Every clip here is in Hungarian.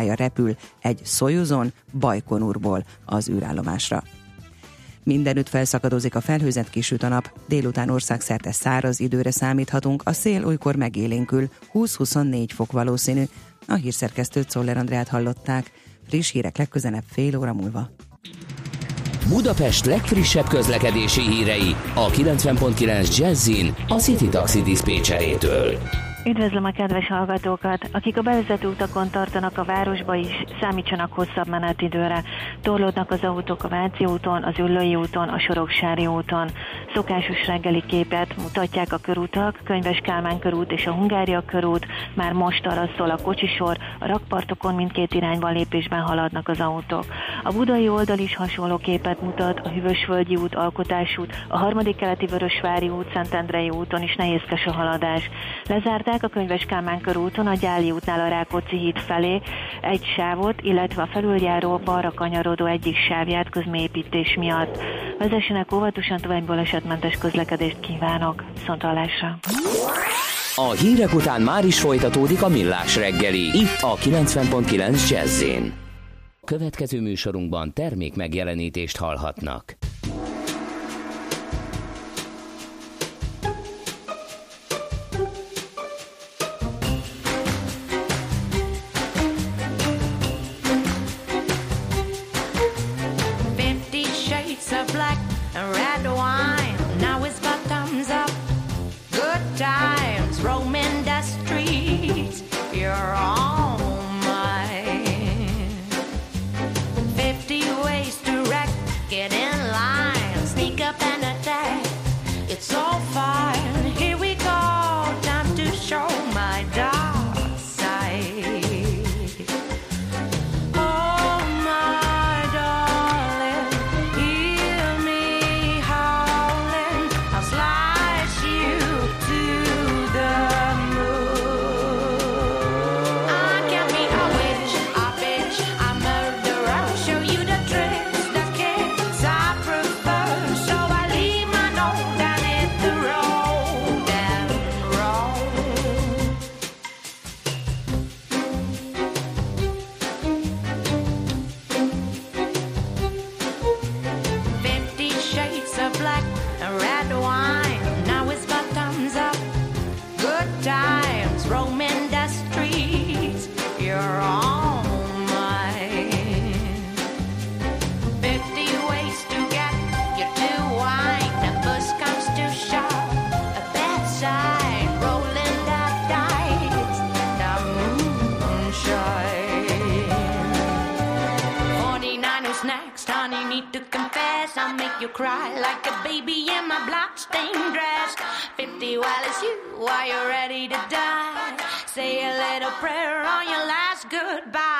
rakétája repül egy Soyuzon Bajkonurból az űrállomásra. Mindenütt felszakadozik a felhőzet kisüt a nap, délután országszerte száraz időre számíthatunk, a szél olykor megélénkül, 20-24 fok valószínű. A hírszerkesztőt Szoller Andrát hallották. Friss hírek legközelebb fél óra múlva. Budapest legfrissebb közlekedési hírei a 90.9 Jazzin a City Taxi Dispécsejétől. Üdvözlöm a kedves hallgatókat! Akik a bevezető utakon tartanak a városba is, számítsanak hosszabb menetidőre. Torlódnak az autók a Váci úton, az Üllői úton, a Soroksári úton. Szokásos reggeli képet mutatják a körútak, Könyves Kálmán körút és a Hungária körút. Már most arra szól a kocsisor, a rakpartokon mindkét irányban lépésben haladnak az autók. A budai oldal is hasonló képet mutat, a Hűvösvölgyi út, Alkotás út, a harmadik keleti Vörösvári út, Szentendrei úton is nehézkes a haladás. Lezárt a Könyves Kálmán körúton a Gyáli útnál a Rákóczi híd felé egy sávot, illetve a felüljáró balra kanyarodó egyik sávját közmépítés miatt. Vezessenek óvatosan további balesetmentes közlekedést kívánok. Viszontalásra! A hírek után már is folytatódik a millás reggeli, itt a 90.9 jazz Következő műsorunkban termék megjelenítést hallhatnak. It's all fine. you cry like a baby in my bloodstained dress. Fifty while it's you, are you ready to die? Say a little prayer on your last goodbye.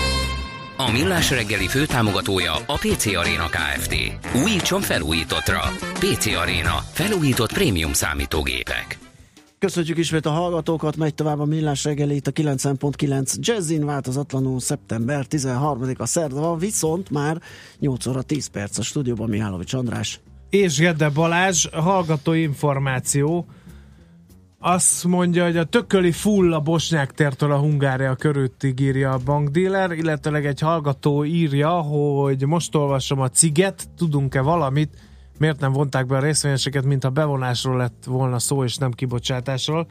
A Millás reggeli főtámogatója a PC Arena Kft. Újítson felújítottra. PC Arena. Felújított prémium számítógépek. Köszönjük ismét a hallgatókat, megy tovább a Millás reggeli itt a 90.9 Jazzin változatlanul szeptember 13-a szerda van, viszont már 8 óra 10 perc a stúdióban Mihálovics András. És Gede Balázs, hallgató információ, azt mondja, hogy a tököli full a Bosnyák tértől a Hungária körültig írja a bankdíler, illetőleg egy hallgató írja, hogy most olvasom a ciget, tudunk-e valamit, miért nem vonták be a részvényeseket, mint a bevonásról lett volna szó, és nem kibocsátásról.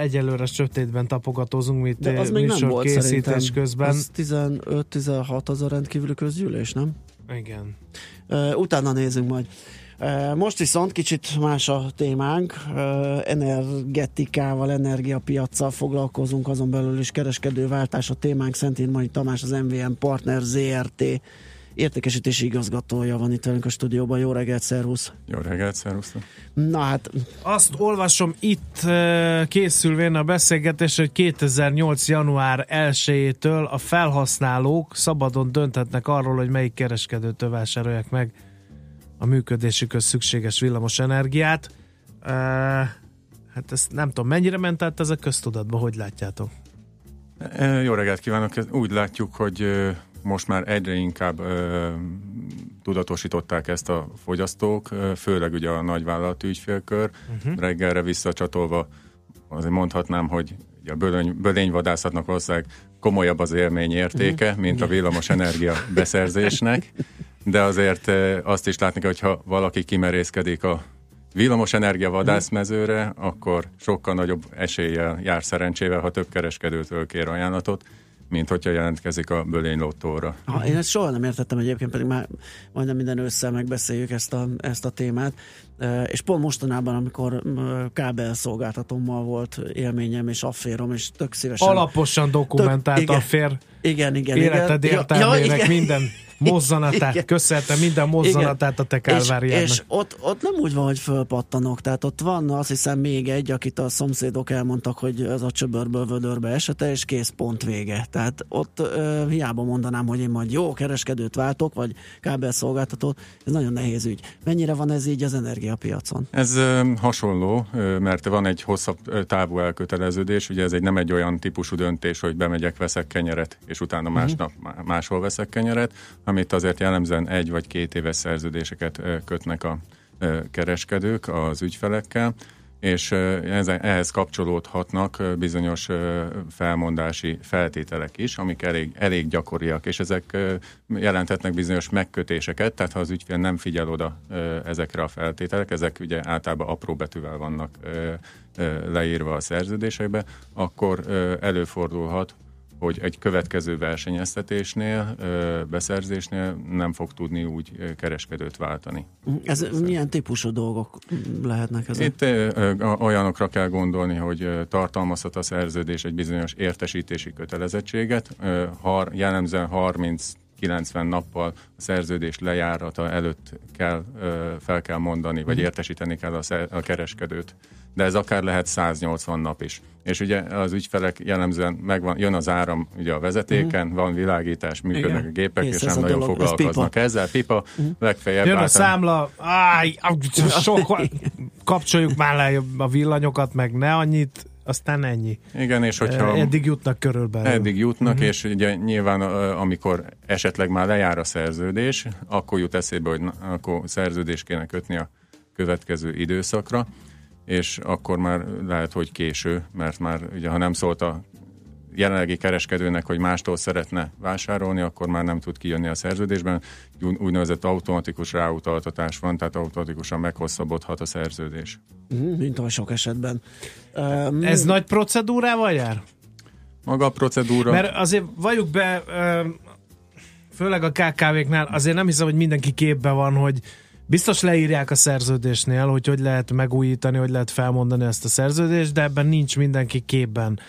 Egyelőre sötétben tapogatózunk, mint De az még nem volt készítés közben. Az 15-16 az a rendkívüli közgyűlés, nem? Igen. Utána nézzünk majd. Most viszont kicsit más a témánk, energetikával, energiapiacsal foglalkozunk, azon belül is kereskedőváltás a témánk. Szentén Mai Tamás, az MVM Partner ZRT értékesítési igazgatója van itt velünk a stúdióban. Jó reggelt, szervusz! Jó reggelt, szervusz! Na hát... Azt olvasom itt készülvén a beszélgetés, hogy 2008. január 1-től a felhasználók szabadon dönthetnek arról, hogy melyik kereskedőtől vásárolják meg a működésükhöz szükséges villamos energiát. Uh, hát ezt nem tudom, mennyire ment át ez a köztudatba, hogy látjátok? Jó reggelt kívánok! Úgy látjuk, hogy most már egyre inkább uh, tudatosították ezt a fogyasztók, főleg ugye a nagyvállalati ügyfélkör. Uh-huh. Reggelre visszacsatolva azért mondhatnám, hogy a bölény, bölényvadászatnak valószínűleg komolyabb az élmény értéke, uh-huh. mint a villamos energia beszerzésnek de azért azt is látni kell, hogyha valaki kimerészkedik a villamos energia vadászmezőre, akkor sokkal nagyobb eséllyel jár szerencsével, ha több kereskedőtől kér ajánlatot, mint hogyha jelentkezik a bölény lottóra. Ha, én ezt soha nem értettem egyébként, pedig már majdnem minden össze megbeszéljük ezt a, ezt a témát. És pont mostanában, amikor kábelszolgáltatómmal volt élményem és afférom, és tök szívesen... Alaposan dokumentált tök, igen, affér igen, igen, életed igen. értelmének ja, igen. minden mozzanatát, Igen. köszönhetem minden mozzanatát Igen. a te kálváriádnak. És, és ott, ott nem úgy van, hogy fölpattanok, tehát ott van azt hiszem még egy, akit a szomszédok elmondtak, hogy ez a csöbörből vödörbe esete, és kész pont vége. Tehát ott ö, hiába mondanám, hogy én majd jó kereskedőt váltok, vagy kábelszolgáltatót, ez nagyon nehéz ügy. Mennyire van ez így az energiapiacon? Ez ö, hasonló, ö, mert van egy hosszabb távú elköteleződés, ugye ez egy nem egy olyan típusú döntés, hogy bemegyek, veszek kenyeret, és utána másnap uh-huh. máshol veszek kenyeret, amit azért jellemzően egy vagy két éves szerződéseket kötnek a kereskedők az ügyfelekkel, és ehhez kapcsolódhatnak bizonyos felmondási feltételek is, amik elég, elég gyakoriak, és ezek jelenthetnek bizonyos megkötéseket, tehát ha az ügyfél nem figyel oda ezekre a feltételek, ezek ugye általában apró betűvel vannak leírva a szerződésekbe, akkor előfordulhat, hogy egy következő versenyeztetésnél, beszerzésnél nem fog tudni úgy kereskedőt váltani. Ez Szerint. milyen típusú dolgok lehetnek ezek? Itt olyanokra kell gondolni, hogy tartalmazhat a szerződés egy bizonyos értesítési kötelezettséget, jellemzően 30 90 nappal a szerződés lejárata előtt kell, fel kell mondani, vagy mhm. értesíteni kell a, a kereskedőt de ez akár lehet 180 nap is. És ugye az ügyfelek jellemzően megvan, jön az áram ugye a vezetéken, uh-huh. van világítás, működnek Igen. a gépek, Kész, és nem nagyon dolog. foglalkoznak pipa. ezzel. Pipa, uh-huh. legfeljebb. Jön a számla, áj, sok, kapcsoljuk már le a villanyokat, meg ne annyit, aztán ennyi. Igen, és hogyha... Eddig jutnak körülbelül. Eddig jutnak, uh-huh. és ugye nyilván amikor esetleg már lejár a szerződés, akkor jut eszébe, hogy na, akkor szerződést kéne kötni a következő időszakra, és akkor már lehet, hogy késő, mert már ugye ha nem szólt a jelenlegi kereskedőnek, hogy mástól szeretne vásárolni, akkor már nem tud kijönni a szerződésben. Úgynevezett automatikus ráutaltatás van, tehát automatikusan meghosszabbodhat a szerződés. Mhm, mint a sok esetben. Um, Ez nagy procedúrával jár? Maga a procedúra... Mert azért valljuk be, főleg a KKV-knál, azért nem hiszem, hogy mindenki képben van, hogy Biztos leírják a szerződésnél, hogy hogy lehet megújítani, hogy lehet felmondani ezt a szerződést, de ebben nincs mindenki képben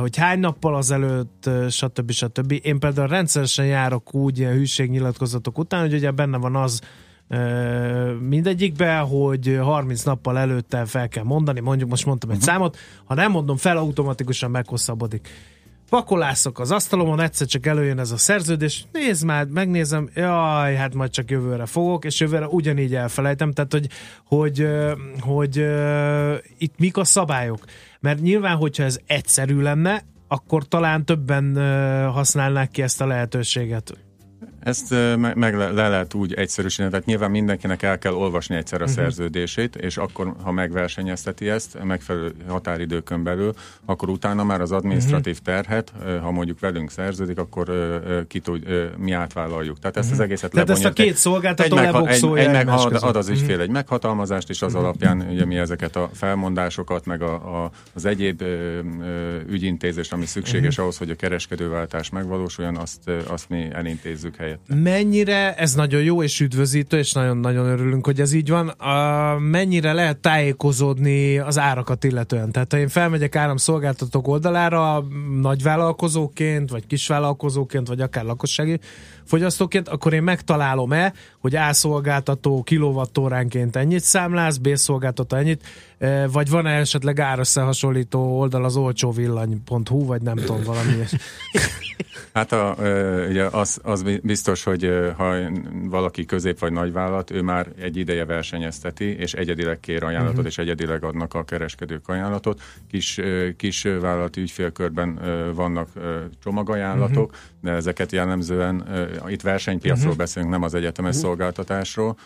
hogy hány nappal azelőtt, stb. stb. Én például rendszeresen járok úgy ilyen hűségnyilatkozatok után, hogy ugye benne van az mindegyikbe, hogy 30 nappal előtte fel kell mondani, mondjuk most mondtam egy uh-huh. számot, ha nem mondom fel, automatikusan meghosszabbodik pakolászok az asztalomon, egyszer csak előjön ez a szerződés, nézd már, megnézem, jaj, hát majd csak jövőre fogok, és jövőre ugyanígy elfelejtem, tehát hogy, hogy, hogy, hogy itt mik a szabályok. Mert nyilván, hogyha ez egyszerű lenne, akkor talán többen használnák ki ezt a lehetőséget. Ezt meg, meg le, le lehet úgy egyszerűsíteni, tehát nyilván mindenkinek el kell olvasni egyszer a uh-huh. szerződését, és akkor, ha megversenyezteti ezt megfelelő határidőkön belül, akkor utána már az administratív uh-huh. terhet, ha mondjuk velünk szerződik, akkor ki tud, mi átvállaljuk. Tehát ezt az egészet Tehát ezt a két szolgáltató egy, megha- egy, egy meg, ad, ad az ügyfél egy meghatalmazást, és az alapján ugye mi ezeket a felmondásokat, meg a, a, az egyéb ö, ügyintézést, ami szükséges ahhoz, hogy a kereskedőváltás megvalósuljon, azt, azt mi elintézzük helyet helyette. Mennyire, ez nagyon jó és üdvözítő, és nagyon-nagyon örülünk, hogy ez így van, a, mennyire lehet tájékozódni az árakat illetően? Tehát ha én felmegyek áramszolgáltatók oldalára nagyvállalkozóként, vagy kisvállalkozóként, vagy akár lakossági fogyasztóként, akkor én megtalálom-e, hogy A szolgáltató kilovattóránként ennyit számláz, B szolgáltató ennyit, e, vagy van-e esetleg árösszehasonlító oldal az olcsóvillany.hu, vagy nem tudom, valami Hát a, ugye az, az biztos, hogy ha valaki közép vagy nagyvállalat, ő már egy ideje versenyezteti, és egyedileg kér ajánlatot, uh-huh. és egyedileg adnak a kereskedők ajánlatot. Kis, kis vállalati ügyfélkörben vannak csomagajánlatok, uh-huh. de ezeket jellemzően, itt versenypiacról uh-huh. beszélünk, nem az egyetemes uh-huh. szolgáltatásról,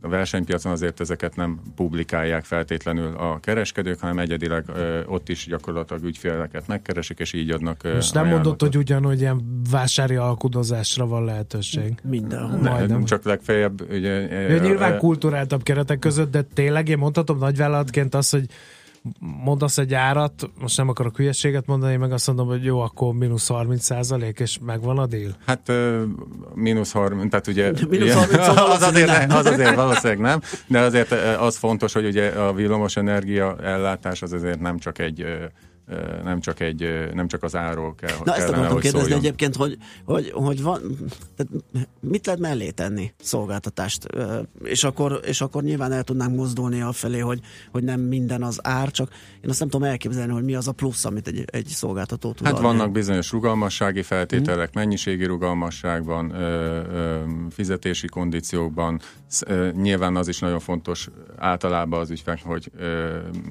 a versenypiacon azért ezeket nem publikálják feltétlenül a kereskedők, hanem egyedileg ott is gyakorlatilag ügyféleket megkeresik, és így adnak Most nem mondott, hogy ugyanúgy ilyen vásári alkudozásra van lehetőség. Mindenhol. Ne, nem csak legfeljebb. Ugye, ja, nyilván kulturáltabb keretek között, de tényleg én mondhatom nagyvállalatként azt, hogy mondasz egy árat, most nem akarok hülyeséget mondani, meg azt mondom, hogy jó, akkor mínusz 30 százalék, és megvan a deal? Hát mínusz 30, tehát ugye mínusz 30 az, azért, az azért valószínűleg nem, de azért az fontos, hogy ugye a villamos energia ellátás az azért nem csak egy nem csak, egy, nem csak az árról kell. Na ezt akartam kérdezni szóljon. egyébként, hogy, hogy, hogy van, tehát mit lehet mellé tenni szolgáltatást, és akkor, és akkor nyilván el tudnánk mozdulni a felé, hogy, hogy nem minden az ár, csak én azt nem tudom elképzelni, hogy mi az a plusz, amit egy, egy szolgáltató tud Hát adni. vannak bizonyos rugalmassági feltételek, hmm. mennyiségi rugalmasságban, fizetési kondíciókban, nyilván az is nagyon fontos általában az ügyfél, hogy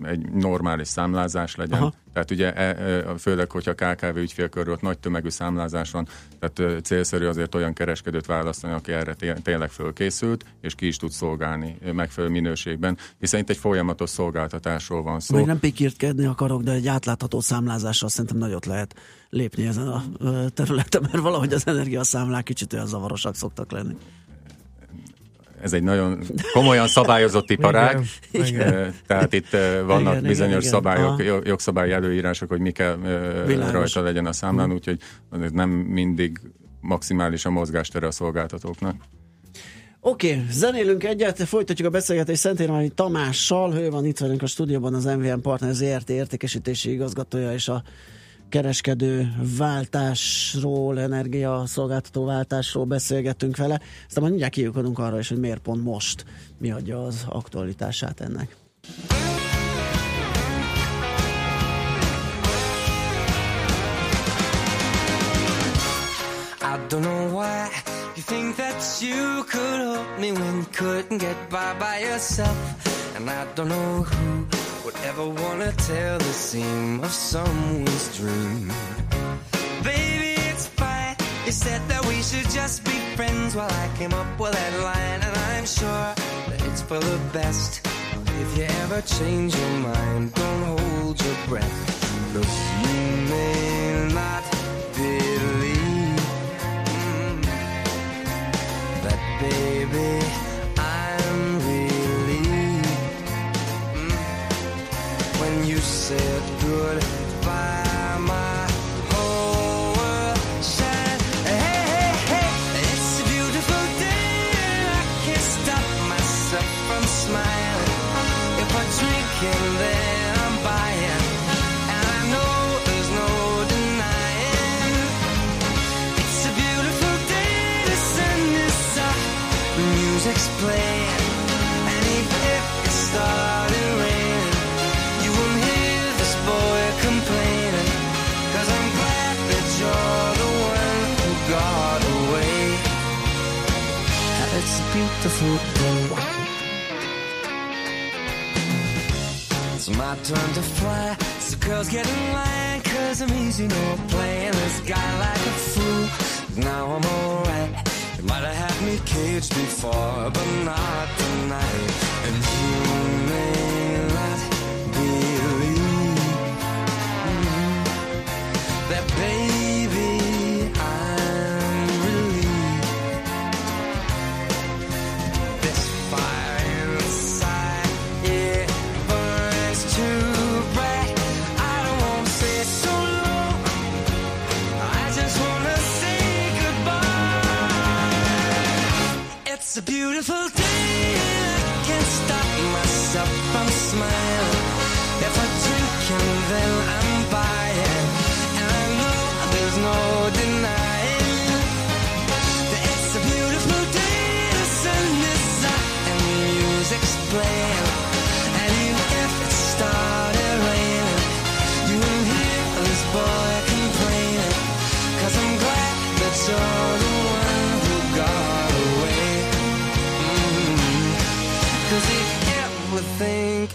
egy normális számlázás legyen, Aha. Tehát ugye e, e, főleg, hogyha KKV ügyfélkörről nagy tömegű számlázás van, tehát célszerű azért olyan kereskedőt választani, aki erre tényleg fölkészült, és ki is tud szolgálni megfelelő minőségben, hiszen itt egy folyamatos szolgáltatásról van szó. Még nem pikírtkedni akarok, de egy átlátható számlázással szerintem nagyot lehet lépni ezen a területen, mert valahogy az energiaszámlák kicsit olyan zavarosak szoktak lenni ez egy nagyon komolyan szabályozott iparág, igen, igen. tehát itt vannak igen, bizonyos igen, szabályok, igen. jogszabályi előírások, hogy mi kell Világos. rajta legyen a számlán, úgyhogy nem mindig maximális a mozgástere a szolgáltatóknak. Oké, okay, zenélünk egyet, folytatjuk a beszélgetést Szentérmányi Tamással, ő van itt velünk a stúdióban az MVM Partner ZRT értékesítési igazgatója és a kereskedő váltásról, energiaszolgáltató váltásról beszélgettünk vele. Aztán majd mindjárt kiukodunk arra is, hogy miért pont most mi adja az aktualitását ennek. I don't know why you think that you could help me when you couldn't get by by yourself. And I don't know who would ever wanna tell the seam of someone's dream. Baby, it's fine. You said that we should just be friends while I came up with that line, and I'm sure that it's for the best. If you ever change your mind, don't hold your breath. Look, you may not beautiful. It's my turn to fly, so girls get in line, cause I'm easy, no playing this guy like a fool. Now I'm alright. You might have had me caged before, but not tonight. It's a beautiful day. I can't stop myself from smiling. If I drink and then I'm buying, and I know there's no denying that it's a beautiful day. The sun is up and the music's playing,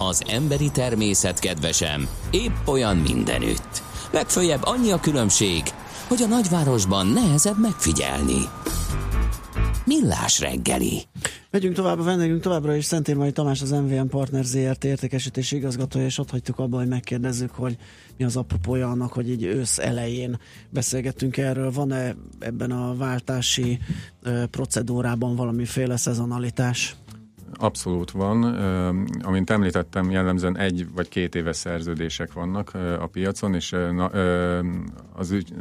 Az emberi természet kedvesem épp olyan mindenütt. Legfőjebb annyi a különbség, hogy a nagyvárosban nehezebb megfigyelni. Millás reggeli. Megyünk tovább, a vendégünk továbbra is Szentérmai Tamás, az MVM Partner ZRT értékesítési igazgatója, és ott hagytuk abba, hogy megkérdezzük, hogy mi az apropója annak, hogy így ősz elején beszélgettünk erről. Van-e ebben a váltási procedúrában valamiféle szezonalitás? Abszolút van. Amint említettem, jellemzően egy vagy két éves szerződések vannak a piacon, és az ügy,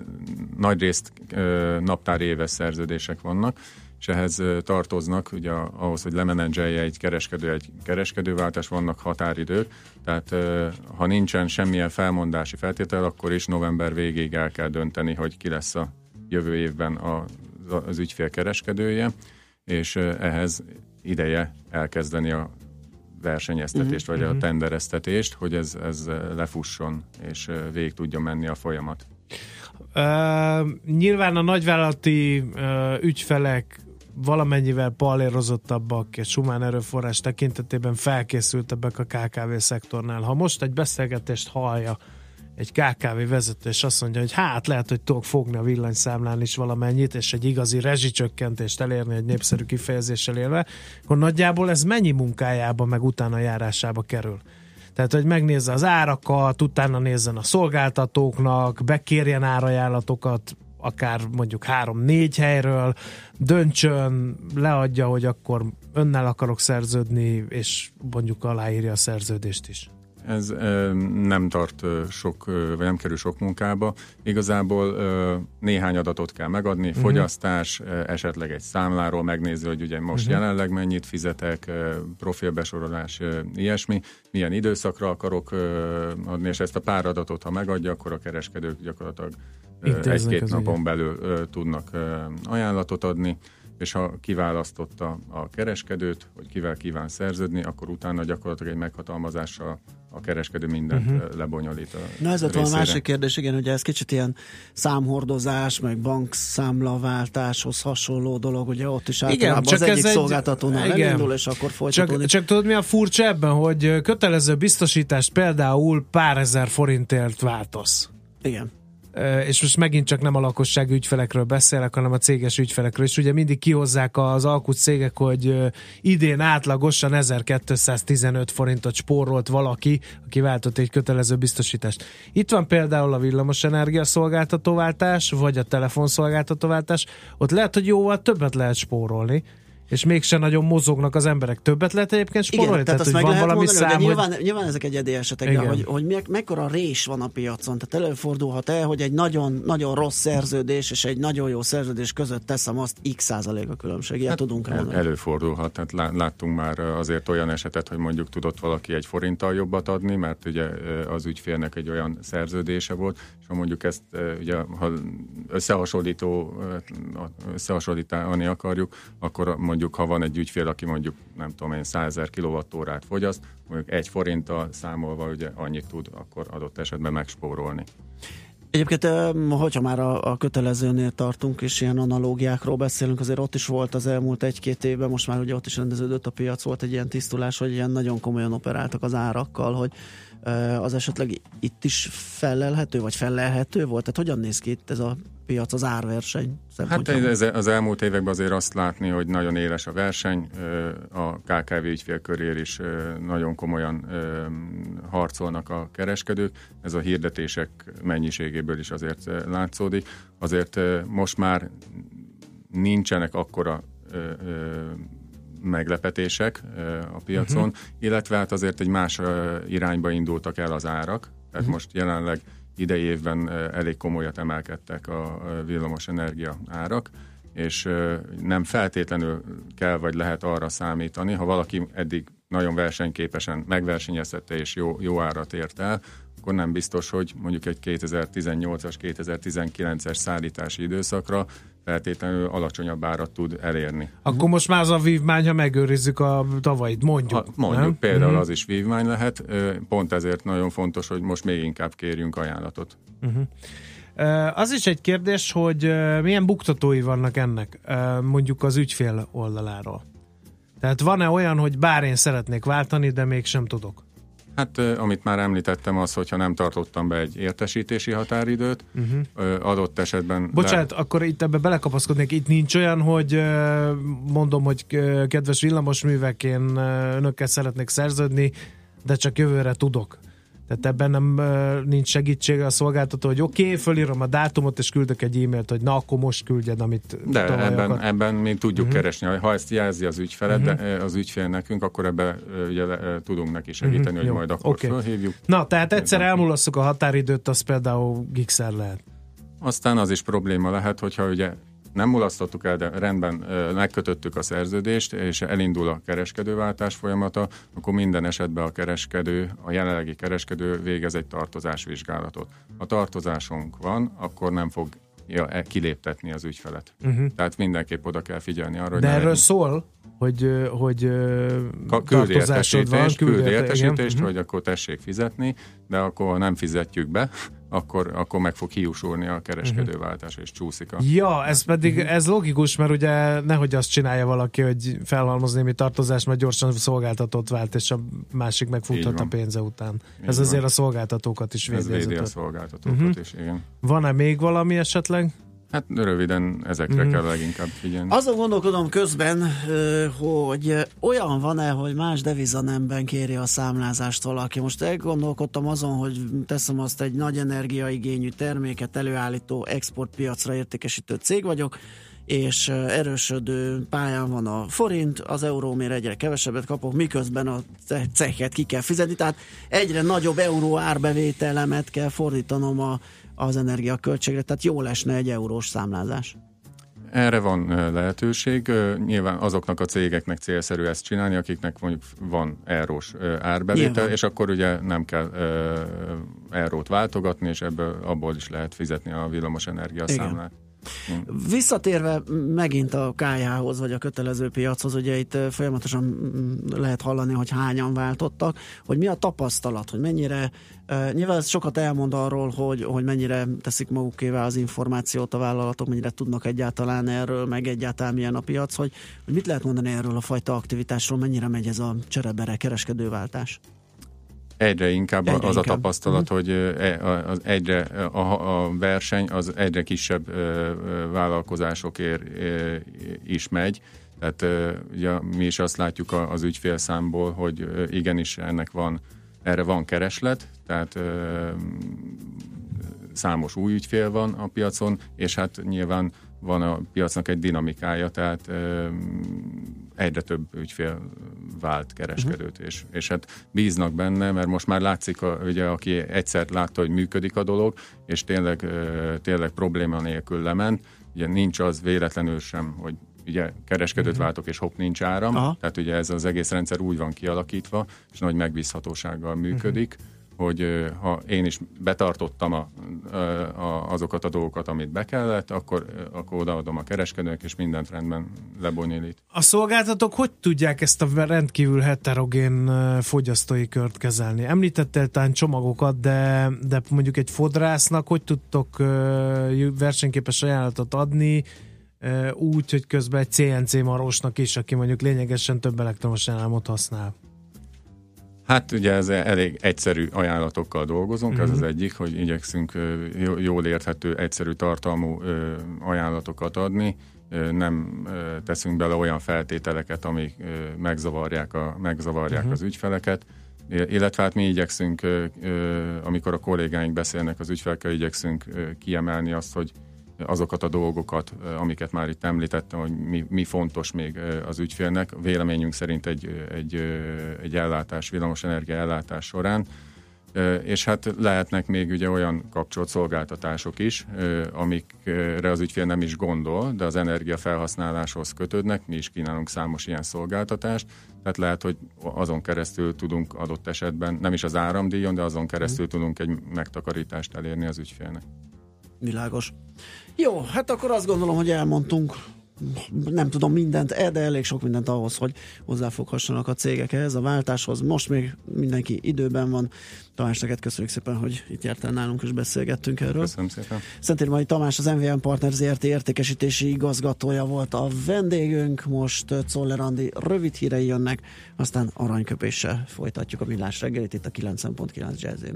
nagy részt ö, naptári éves szerződések vannak, és ehhez tartoznak, ugye ahhoz, hogy lemenedzselje egy kereskedő egy kereskedőváltás, vannak határidők, tehát ha nincsen semmilyen felmondási feltétel, akkor is november végéig el kell dönteni, hogy ki lesz a jövő évben a, az ügyfél kereskedője, és ehhez ideje elkezdeni a versenyeztetést, vagy a tendereztetést, hogy ez, ez lefusson, és végig tudjon menni a folyamat. Uh, nyilván a nagyvállalati uh, ügyfelek valamennyivel palérozottabbak és humán erőforrás tekintetében felkészültebbek a KKV szektornál. Ha most egy beszélgetést hallja egy KKV vezető, és azt mondja, hogy hát lehet, hogy tudok fogni a villanyszámlán is valamennyit, és egy igazi rezsicsökkentést elérni egy népszerű kifejezéssel élve, akkor nagyjából ez mennyi munkájába, meg utána járásába kerül? Tehát, hogy megnézze az árakat, utána nézzen a szolgáltatóknak, bekérjen árajánlatokat, akár mondjuk három-négy helyről, döntsön, leadja, hogy akkor önnel akarok szerződni, és mondjuk aláírja a szerződést is. Ez nem tart sok, vagy nem kerül sok munkába. Igazából néhány adatot kell megadni, uh-huh. fogyasztás, esetleg egy számláról megnézni, hogy ugye most uh-huh. jelenleg mennyit fizetek, profilbesorolás, ilyesmi, milyen időszakra akarok adni, és ezt a pár adatot, ha megadja, akkor a kereskedők gyakorlatilag egy-két napon ügyet. belül tudnak ajánlatot adni, és ha kiválasztotta a kereskedőt, hogy kivel kíván szerződni, akkor utána gyakorlatilag egy meghatalmazással a kereskedő mindent uh-huh. lebonyolít a Na ez lett volna a másik kérdés, igen, ugye ez kicsit ilyen számhordozás, meg bankszámlaváltáshoz hasonló dolog, ugye ott is általában csak az ez egyik egy- szolgáltatónál igen. elindul, és akkor folytatódik. Csak, csak tudod mi a furcsa ebben, hogy kötelező biztosítást például pár ezer forintért változ. Igen. És most megint csak nem a lakosság ügyfelekről beszélek, hanem a céges ügyfelekről, és ugye mindig kihozzák az alkut cégek, hogy idén átlagosan 1215 forintot spórolt valaki, aki váltott egy kötelező biztosítást. Itt van például a villamosenergia szolgáltatóváltás, vagy a telefonszolgáltatóváltás, ott lehet, hogy jóval többet lehet spórolni, és mégsem nagyon mozognak az emberek. Többet lehet egyébként spórolni? Igen, tehát azt hogy meg van lehet valami mondani, szám, de hogy... nyilván, nyilván ezek egyedi esetek, de hogy, hogy me, mekkora rés van a piacon. Tehát előfordulhat el, hogy egy nagyon, nagyon rossz szerződés és egy nagyon jó szerződés között teszem azt x százalék a különbség. Ilyet tudunk El, előfordulhat, tehát lá- láttunk már azért olyan esetet, hogy mondjuk tudott valaki egy forinttal jobbat adni, mert ugye az ügyfélnek egy olyan szerződése volt, ha mondjuk ezt ugye, ha összehasonlító, összehasonlítani akarjuk, akkor mondjuk ha van egy ügyfél, aki mondjuk nem tudom én 100 ezer kilovattórát fogyaszt, mondjuk egy forinttal számolva ugye annyit tud akkor adott esetben megspórolni. Egyébként, hogyha már a, a kötelezőnél tartunk, és ilyen analógiákról beszélünk, azért ott is volt az elmúlt egy-két évben, most már ugye ott is rendeződött a piac, volt egy ilyen tisztulás, hogy ilyen nagyon komolyan operáltak az árakkal, hogy ö, az esetleg itt is fellelhető, vagy fellelhető volt? Tehát hogyan néz ki itt ez a piac, az árverseny Hát ez, az elmúlt években azért azt látni, hogy nagyon éles a verseny, a KKV ügyfél körér is nagyon komolyan harcolnak a kereskedők, ez a hirdetések mennyiségéből is azért látszódik. Azért most már nincsenek akkora meglepetések a piacon, uh-huh. illetve hát azért egy más irányba indultak el az árak, tehát uh-huh. most jelenleg idei évben elég komolyat emelkedtek a villamos energia árak, és nem feltétlenül kell vagy lehet arra számítani, ha valaki eddig nagyon versenyképesen megversenyeztette és jó, jó árat ért el, akkor nem biztos, hogy mondjuk egy 2018-as, 2019-es szállítási időszakra feltétlenül alacsonyabb árat tud elérni. Akkor most már az a vívmány, ha megőrizzük a tavait, mondjuk. Ha, mondjuk nem? például Mhm. az is vívmány lehet, pont ezért nagyon fontos, hogy most még inkább kérjünk ajánlatot. Ö, Az is egy kérdés, hogy milyen buktatói vannak ennek, mondjuk az ügyfél oldaláról. Tehát van-e olyan, hogy bár én szeretnék váltani, de mégsem tudok? Hát amit már említettem az, hogyha nem tartottam be egy értesítési határidőt, uh-huh. adott esetben... Bocsánat, akkor itt ebbe belekapaszkodnék. Itt nincs olyan, hogy mondom, hogy kedves villamosművek, én önökkel szeretnék szerződni, de csak jövőre tudok. Tehát ebben nem nincs segítsége a szolgáltató, hogy oké, okay, fölírom a dátumot, és küldök egy e-mailt, hogy na, akkor most küldjed, amit De ebben, akart. ebben mi tudjuk uh-huh. keresni. Ha ezt jelzi az ügyfeled, uh-huh. de, az ügyfél nekünk, akkor ebbe ö, ugye, tudunk neki segíteni, uh-huh. hogy jó. majd akkor okay. fölhívjuk. Na, tehát egyszer Ebben- elmulasszuk a határidőt, az például gigszer lehet. Aztán az is probléma lehet, hogyha ugye nem mulasztottuk el, de rendben megkötöttük a szerződést, és elindul a kereskedőváltás folyamata, akkor minden esetben a kereskedő, a jelenlegi kereskedő végez egy tartozásvizsgálatot. Ha tartozásunk van, akkor nem fog ja, kiléptetni az ügyfelet. Uh-huh. Tehát mindenképp oda kell figyelni arra, hogy De erről legyen- szól, hogy, hogy tartozásod van, értesítést, küldi érte- igen. értesítést Mhm. hogy akkor tessék fizetni, de akkor nem fizetjük be, akkor, akkor meg fog hiúsulni a kereskedőváltás, és csúszik a... Ja, ez pedig, Mhm. ez logikus, mert ugye nehogy azt csinálja valaki, hogy felhalmoz némi tartozást, majd gyorsan szolgáltatót vált, és a másik megfuthat a pénze után. Így ez van. azért a szolgáltatókat is Ez védi. védi a szolgáltatókat Mhm. is, igen. Van-e még valami esetleg? Hát röviden ezekre Mhm. kell leginkább figyelni. Azon gondolkodom közben, hogy olyan van-e, hogy más devizanemben kéri a számlázást valaki. Most elgondolkodtam azon, hogy teszem azt egy nagy energiaigényű terméket előállító exportpiacra értékesítő cég vagyok, és erősödő pályán van a forint, az eurómér egyre kevesebbet kapok, miközben a ce- ceket ki kell fizetni, tehát egyre nagyobb euró árbevételemet kell fordítanom a, az energiaköltségre, tehát jó lesne egy eurós számlázás. Erre van lehetőség. Nyilván azoknak a cégeknek célszerű ezt csinálni, akiknek mondjuk van eurós árbevétel, Nyilván. és akkor ugye nem kell eurót váltogatni, és ebből abból is lehet fizetni a villamos energia Igen. Visszatérve megint a KH-hoz, vagy a kötelező piachoz, ugye itt folyamatosan mm, lehet hallani, hogy hányan váltottak, hogy mi a tapasztalat, hogy mennyire, nyilván ez sokat elmond arról, hogy, hogy mennyire teszik magukével az információt a vállalatok, mennyire tudnak egyáltalán erről, meg egyáltalán milyen a piac, hogy, hogy mit lehet mondani erről a fajta aktivitásról, mennyire megy ez a cserebere kereskedőváltás. Egyre inkább Egyre az inkább. a tapasztalat, hogy e- az egyre a, a verseny az egyre kisebb vállalkozásokért is megy. Tehát ugye mi is azt látjuk az ügyfélszámból, hogy igenis ennek van, erre van kereslet, tehát számos új ügyfél van a piacon, és hát nyilván van a piacnak egy dinamikája, tehát egyre több ügyfél vált kereskedőt, uh-huh. és, és hát bíznak benne, mert most már látszik, a, ugye, aki egyszer látta, hogy működik a dolog, és tényleg, tényleg probléma nélkül lement, ugye nincs az véletlenül sem, hogy ugye kereskedőt uh-huh. váltok, és hopp, nincs áram, Aha. tehát ugye ez az egész rendszer úgy van kialakítva, és nagy megbízhatósággal működik, uh-huh hogy ha én is betartottam a, a, azokat a dolgokat, amit be kellett, akkor, akkor odaadom a kereskedőnek, és mindent rendben lebonyolít. A szolgáltatók hogy tudják ezt a rendkívül heterogén fogyasztói kört kezelni? Említettél talán csomagokat, de, de mondjuk egy fodrásznak hogy tudtok versenyképes ajánlatot adni, úgy, hogy közben egy CNC marósnak is, aki mondjuk lényegesen több elektromos ellámot használ? Hát ugye ez elég egyszerű ajánlatokkal dolgozunk, mm-hmm. ez az mhm. egyik, hogy igyekszünk jól érthető, egyszerű tartalmú ajánlatokat adni, nem teszünk bele olyan feltételeket, amik megzavarják, a, megzavarják uh-huh. az ügyfeleket, illetve hát mi igyekszünk, amikor a kollégáink beszélnek az ügyfelekkel, igyekszünk kiemelni azt, hogy azokat a dolgokat, amiket már itt említettem, hogy mi, mi fontos még az ügyfélnek. Véleményünk szerint egy, egy, egy ellátás, villamosenergia ellátás során, és hát lehetnek még ugye olyan kapcsolt szolgáltatások is, amikre az ügyfél nem is gondol, de az energia felhasználáshoz kötődnek, mi is kínálunk számos ilyen szolgáltatást, tehát lehet, hogy azon keresztül tudunk adott esetben, nem is az áramdíjon, de azon keresztül mm. tudunk egy megtakarítást elérni az ügyfélnek. Világos. Jó, hát akkor azt gondolom, hogy elmondtunk nem tudom mindent, e, de elég sok mindent ahhoz, hogy hozzáfoghassanak a cégek ehhez a váltáshoz. Most még mindenki időben van. Tamás, neked köszönjük szépen, hogy itt jártál nálunk és beszélgettünk erről. Köszönöm szépen. Szentérmai Tamás, az MVM Partner ZRT értékesítési igazgatója volt a vendégünk. Most Czoller Andi rövid hírei jönnek, aztán aranyköpéssel folytatjuk a millás reggelit itt a 9.9 jazzén.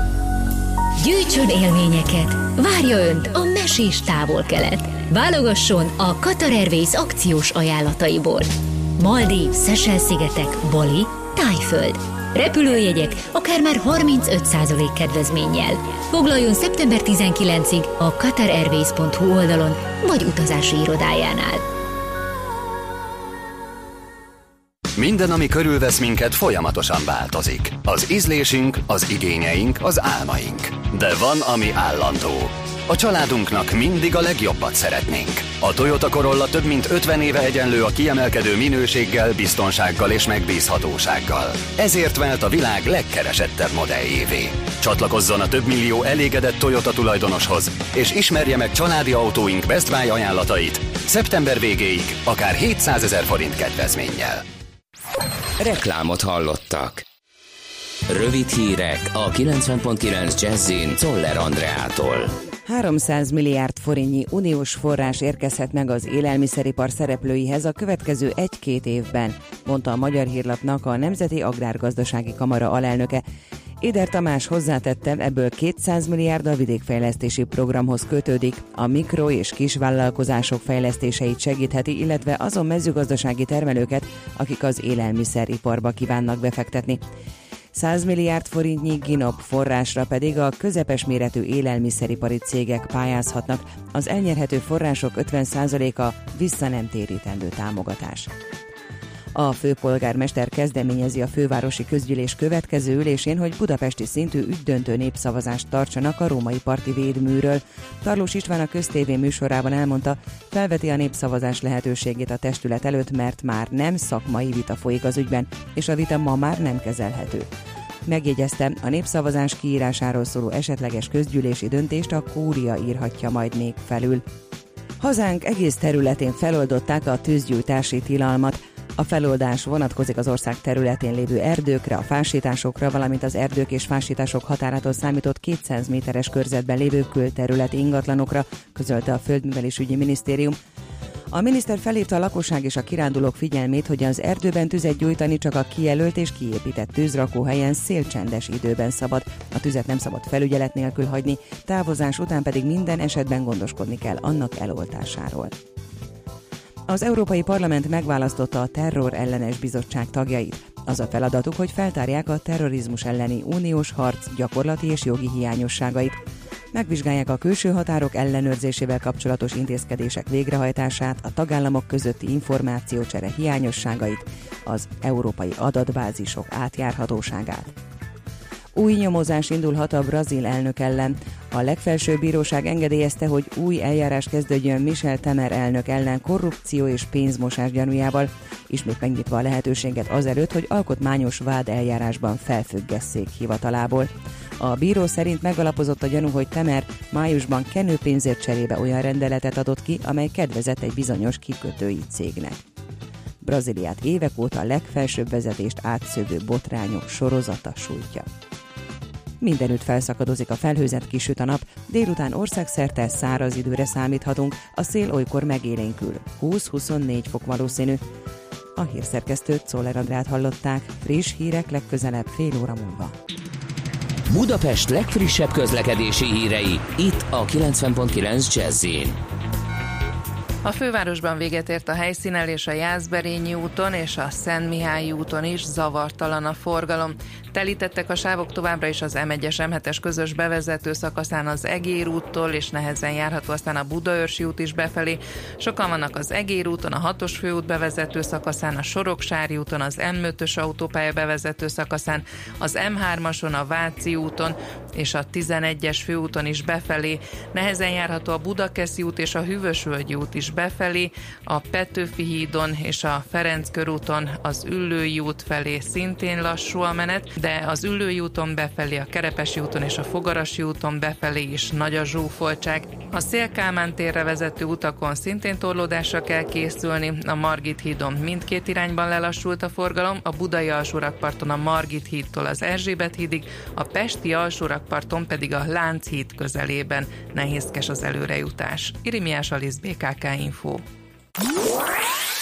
Gyűjtsön élményeket! Várja Önt a mesés távol-kelet! Válogasson a Qatar Airways akciós ajánlataiból. Maldív, Szesel-szigetek, Bali, Tájföld. Repülőjegyek akár már 35% kedvezménnyel. Foglaljon szeptember 19-ig a qatarairways.hu oldalon vagy utazási irodájánál. Minden, ami körülvesz minket, folyamatosan változik. Az ízlésünk, az igényeink, az álmaink. De van, ami állandó. A családunknak mindig a legjobbat szeretnénk. A Toyota Corolla több mint 50 éve egyenlő a kiemelkedő minőséggel, biztonsággal és megbízhatósággal. Ezért vált a világ legkeresettebb modelljévé. Csatlakozzon a több millió elégedett Toyota tulajdonoshoz, és ismerje meg családi autóink Best Buy ajánlatait szeptember végéig akár 700 ezer forint kedvezménnyel. Reklámot hallottak. Rövid hírek a 90.9 Jazzin Toller Andreától. 300 milliárd forintnyi uniós forrás érkezhet meg az élelmiszeripar szereplőihez a következő egy-két évben, mondta a Magyar Hírlapnak a Nemzeti Agrárgazdasági Kamara alelnöke. Éder Tamás hozzátette, ebből 200 milliárd a vidékfejlesztési programhoz kötődik, a mikro- és kisvállalkozások fejlesztéseit segítheti, illetve azon mezőgazdasági termelőket, akik az élelmiszeriparba kívánnak befektetni. 100 milliárd forintnyi GINOP forrásra pedig a közepes méretű élelmiszeripari cégek pályázhatnak, az elnyerhető források 50%-a vissza nem térítendő támogatás. A főpolgármester kezdeményezi a fővárosi közgyűlés következő ülésén, hogy budapesti szintű ügydöntő népszavazást tartsanak a római parti védműről. Tarlós István a köztévé műsorában elmondta, felveti a népszavazás lehetőségét a testület előtt, mert már nem szakmai vita folyik az ügyben, és a vita ma már nem kezelhető. Megjegyezte, a népszavazás kiírásáról szóló esetleges közgyűlési döntést a kúria írhatja majd még felül. Hazánk egész területén feloldották a tűzgyújtási tilalmat, A feloldás vonatkozik az ország területén lévő erdőkre, a fásításokra, valamint az erdők és fásítások határától számított 200 méteres körzetben lévő külterületi ingatlanokra, közölte a Földművelésügyi Minisztérium. A miniszter felhívta a lakosság és a kirándulók figyelmét, hogy az erdőben tüzet gyújtani csak a kijelölt és kiépített tűzrakóhelyen szélcsendes időben szabad. A tüzet nem szabad felügyelet nélkül hagyni, távozás után pedig minden esetben gondoskodni kell annak eloltásáról. Az Európai Parlament megválasztotta a Terror ellenes bizottság tagjait. Az a feladatuk, hogy feltárják a terrorizmus elleni uniós harc gyakorlati és jogi hiányosságait. Megvizsgálják a külső határok ellenőrzésével kapcsolatos intézkedések végrehajtását, a tagállamok közötti információcsere hiányosságait, az európai adatbázisok átjárhatóságát. Új nyomozás indulhat a brazil elnök ellen. A legfelsőbb bíróság engedélyezte, hogy új eljárás kezdődjön Michel Temer elnök ellen korrupció és pénzmosás gyanújával, ismét megnyitva a lehetőséget azelőtt, hogy alkotmányos vád eljárásban felfüggesszék hivatalából. A bíró szerint megalapozott a gyanú, hogy Temer májusban kenőpénzért cserébe olyan rendeletet adott ki, amely kedvezett egy bizonyos kikötői cégnek. Brazíliát évek óta a legfelsőbb vezetést átszövő botrányok sorozata sújtja. Mindenütt felszakadozik a felhőzet, kisüt a nap, délután országszerte száraz időre számíthatunk, a szél olykor megélénkül, 20-24 fok valószínű. A hírszerkesztőt Szoller Andrát hallották, friss hírek legközelebb fél óra múlva. Budapest legfrissebb közlekedési hírei, itt a 90.9 jazz a fővárosban véget ért a helyszínelés a Jászberényi úton és a Szent Mihály úton is zavartalan a forgalom. Telítettek a sávok továbbra is az M1-es M7-es közös bevezető szakaszán az Egér úttól, és nehezen járható aztán a Budaörsi út is befelé. Sokan vannak az Egér úton, a 6-os főút bevezető szakaszán, a Soroksári úton, az M5-ös autópálya bevezető szakaszán, az M3-ason, a Váci úton és a 11-es főúton is befelé. Nehezen járható a Budakeszi út és a Hűvösvölgyi út is befelé, a Petőfi hídon és a Ferenc körúton az Üllői út felé szintén lassú a menet, de az Üllői úton befelé, a Kerepesi úton és a Fogarasi úton befelé is nagy a zsúfoltság. A Szélkámán térre vezető utakon szintén torlódásra kell készülni, a Margit hídon mindkét irányban lelassult a forgalom, a Budai alsórakparton a Margit hídtól az Erzsébet hídig, a Pesti alsórakparton pedig a Lánchíd közelében nehézkes az előrejutás. Irimiás Alisz BKK Info.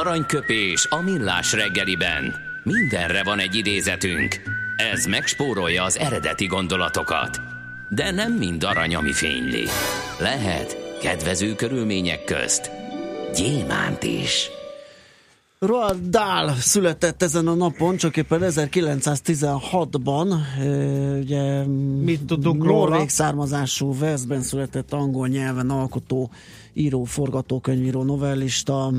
Aranyköpés a millás reggeliben. Mindenre van egy idézetünk. Ez megspórolja az eredeti gondolatokat. De nem mind arany, ami fényli. Lehet kedvező körülmények közt gyémánt is. Roald Dahl született ezen a napon, csak éppen 1916-ban, ö, ugye Mit tudunk norvég róla? származású Veszben született angol nyelven alkotó író, forgatókönyvíró, novellista,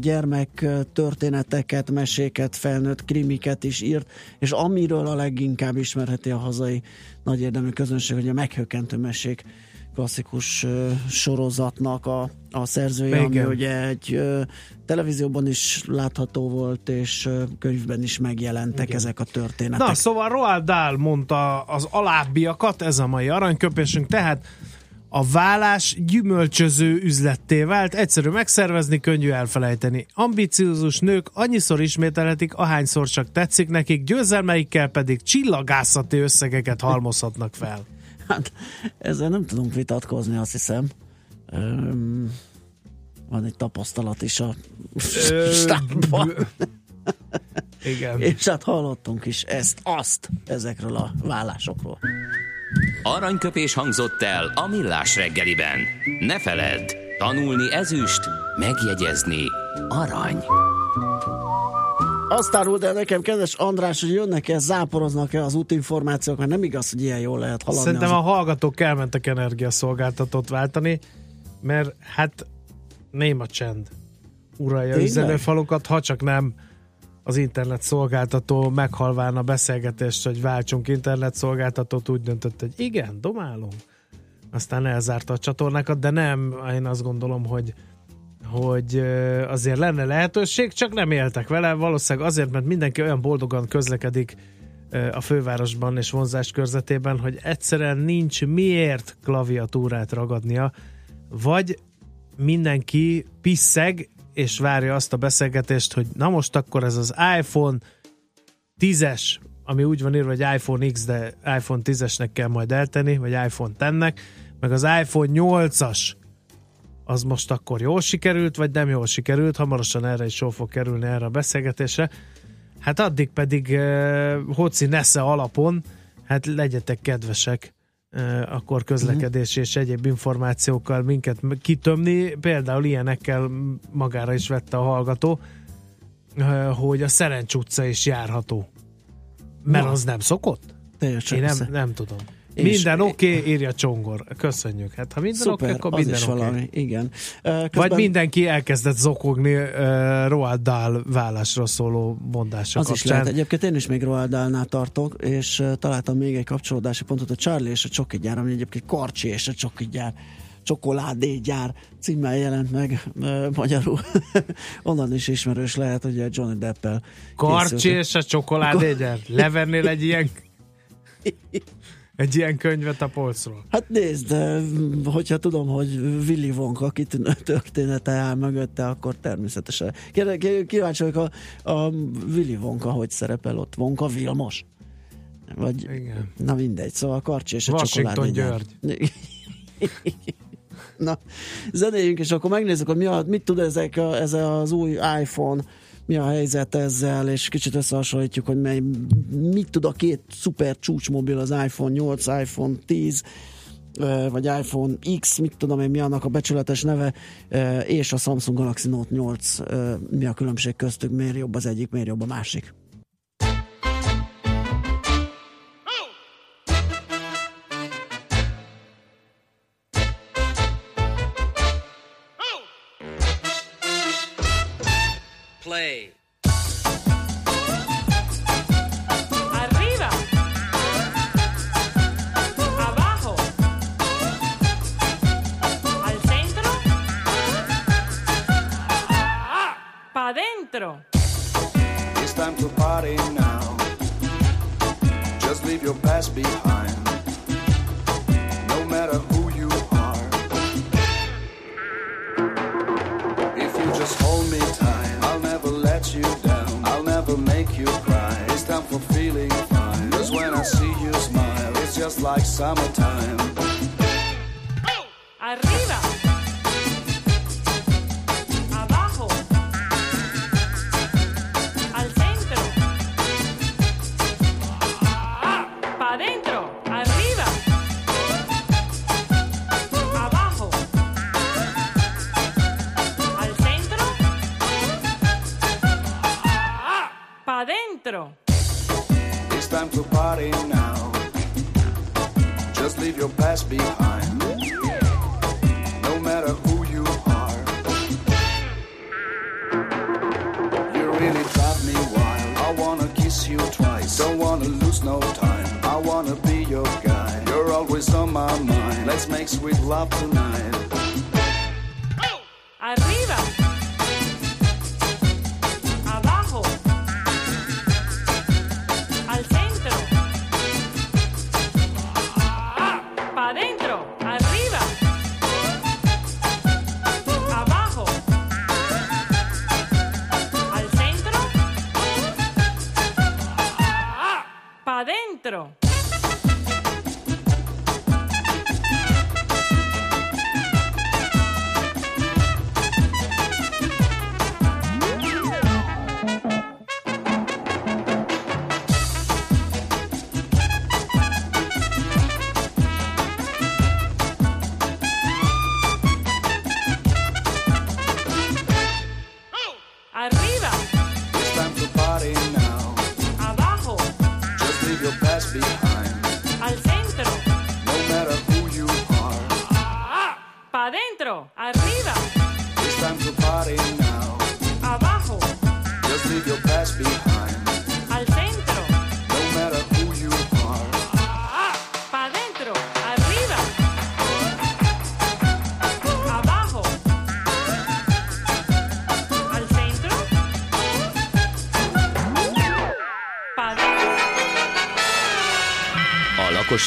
gyermek történeteket, meséket, felnőtt krimiket is írt, és amiről a leginkább ismerheti a hazai nagy érdemű közönség, hogy a meghökkentő mesék klasszikus sorozatnak a, a szerzője, ami Igen. ugye egy televízióban is látható volt, és könyvben is megjelentek Igen. ezek a történetek. Na, szóval Roald Dahl mondta az alábbiakat, ez a mai aranyköpésünk, tehát a vállás gyümölcsöző üzletté vált, egyszerű megszervezni, könnyű elfelejteni. Ambiciózus nők annyiszor ismételhetik, ahányszor csak tetszik nekik, győzelmeikkel pedig csillagászati összegeket halmozhatnak fel. Hát, ezzel nem tudunk vitatkozni, azt hiszem. Öm, van egy tapasztalat is a stábban. Igen. És hát hallottunk is ezt, azt ezekről a vállásokról. Aranyköpés hangzott el a millás reggeliben. Ne feledd, tanulni ezüst, megjegyezni arany. Azt árult el nekem, kedves András, hogy jönnek-e, záporoznak-e az útinformációk, mert nem igaz, hogy ilyen jól lehet haladni. Szerintem az... a hallgatók elmentek energiaszolgáltatót váltani, mert hát néma csend uralja üzenőfalukat, ha csak nem az internet szolgáltató meghalván a beszélgetést, hogy váltsunk internet szolgáltatót, úgy döntött, hogy igen, domálunk. Aztán elzárta a csatornákat, de nem, én azt gondolom, hogy hogy azért lenne lehetőség, csak nem éltek vele, valószínűleg azért, mert mindenki olyan boldogan közlekedik a fővárosban és vonzás körzetében, hogy egyszerűen nincs miért klaviatúrát ragadnia, vagy mindenki pisszeg, és várja azt a beszélgetést, hogy na most akkor ez az iPhone 10-es, ami úgy van írva, hogy iPhone X, de iPhone 10-esnek kell majd eltenni, vagy iPhone 10-nek, meg az iPhone 8-as, az most akkor jól sikerült, vagy nem jól sikerült, hamarosan erre is sor fog kerülni erre a beszélgetésre. Hát addig pedig uh, Hoci Nesze alapon, hát legyetek kedvesek, akkor közlekedési és egyéb információkkal minket kitömni, például ilyenekkel magára is vette a hallgató, hogy a Szerencs utca is járható. Mert Na. az nem szokott? Én nem, nem tudom. Minden oké, okay, írja Csongor. Köszönjük. Hát ha minden oké, okay, akkor minden is oké. Okay. valami, igen. Ö, Vagy közben- mindenki elkezdett zokogni uh, Roald Dahl vállásról szóló mondása Az is kapcsán. lehet. Egyébként én is még Roald Dahl-nál tartok, és uh, találtam még egy kapcsolódási pontot, a Charlie és a Csoki gyár, ami egyébként Karcsi és a Csoki gyár csokoládégyár címmel jelent meg uh, magyarul. Onnan is ismerős lehet, hogy Johnny Deppel Karcsi és a csokoládégyár. Levennél egy ilyen egy ilyen könyvet a polcról. Hát nézd, hogyha tudom, hogy Willy Wonka kitűnő története áll mögötte, akkor természetesen. Kérde- Kíváncsi vagyok, a, a Willy Wonka hogy szerepel ott? Wonka Vilmos? Vagy, Igen. na mindegy, szóval Karcsi és a Washington. György. na, zenéljünk, és akkor megnézzük, hogy mi a, mit tud ezek a, ez az új iPhone, mi a helyzet ezzel, és kicsit összehasonlítjuk, hogy mely, mit tud a két szuper csúcsmobil, az iPhone 8, iPhone 10, ö, vagy iPhone X, mit tudom én, mi annak a becsületes neve, és a Samsung Galaxy Note 8, ö, mi a különbség köztük, miért jobb az egyik, miért jobb a másik. Kiss you twice. Don't wanna lose no time. I wanna be your guy. You're always on my mind. Let's make sweet love tonight. Arriba.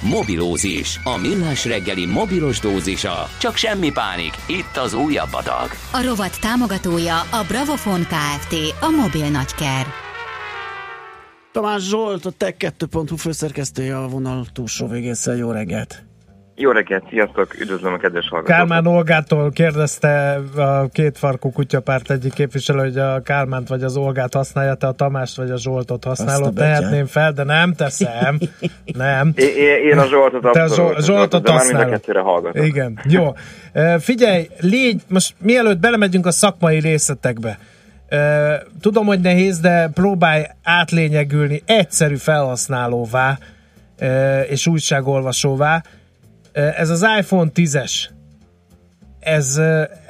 Mobilózis, a millás reggeli mobilos dózisa. Csak semmi pánik, itt az újabb adag. A rovat támogatója a Bravofon Kft. A mobil nagyker. Tamás Zsolt, a Tech2.hu főszerkesztője a vonal túlsó végészel. Jó reggelt! Jó reggelt, sziasztok, üdvözlöm a kedves hallgatókat. Kálmán Olgától kérdezte a két farkú kutyapárt egyik képviselő, hogy a Kálmánt vagy az Olgát használja, te a Tamást vagy a Zsoltot használod. Tehetném fel, de nem teszem. nem. Én, én- a Zsoltot Te a Zsoltot a használod. kettőre hallgatok. Igen, jó. Figyelj, légy, most mielőtt belemegyünk a szakmai részletekbe, tudom, hogy nehéz, de próbálj átlényegülni egyszerű felhasználóvá és újságolvasóvá. Ez az iPhone 10-es, ez,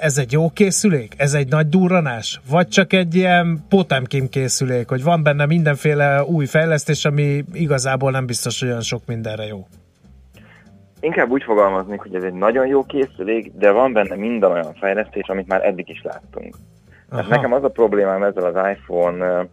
ez egy jó készülék? Ez egy nagy durranás? Vagy csak egy ilyen Potemkin készülék, hogy van benne mindenféle új fejlesztés, ami igazából nem biztos, hogy olyan sok mindenre jó? Inkább úgy fogalmaznék, hogy ez egy nagyon jó készülék, de van benne minden olyan fejlesztés, amit már eddig is láttunk. Aha. nekem az a problémám ezzel az iPhone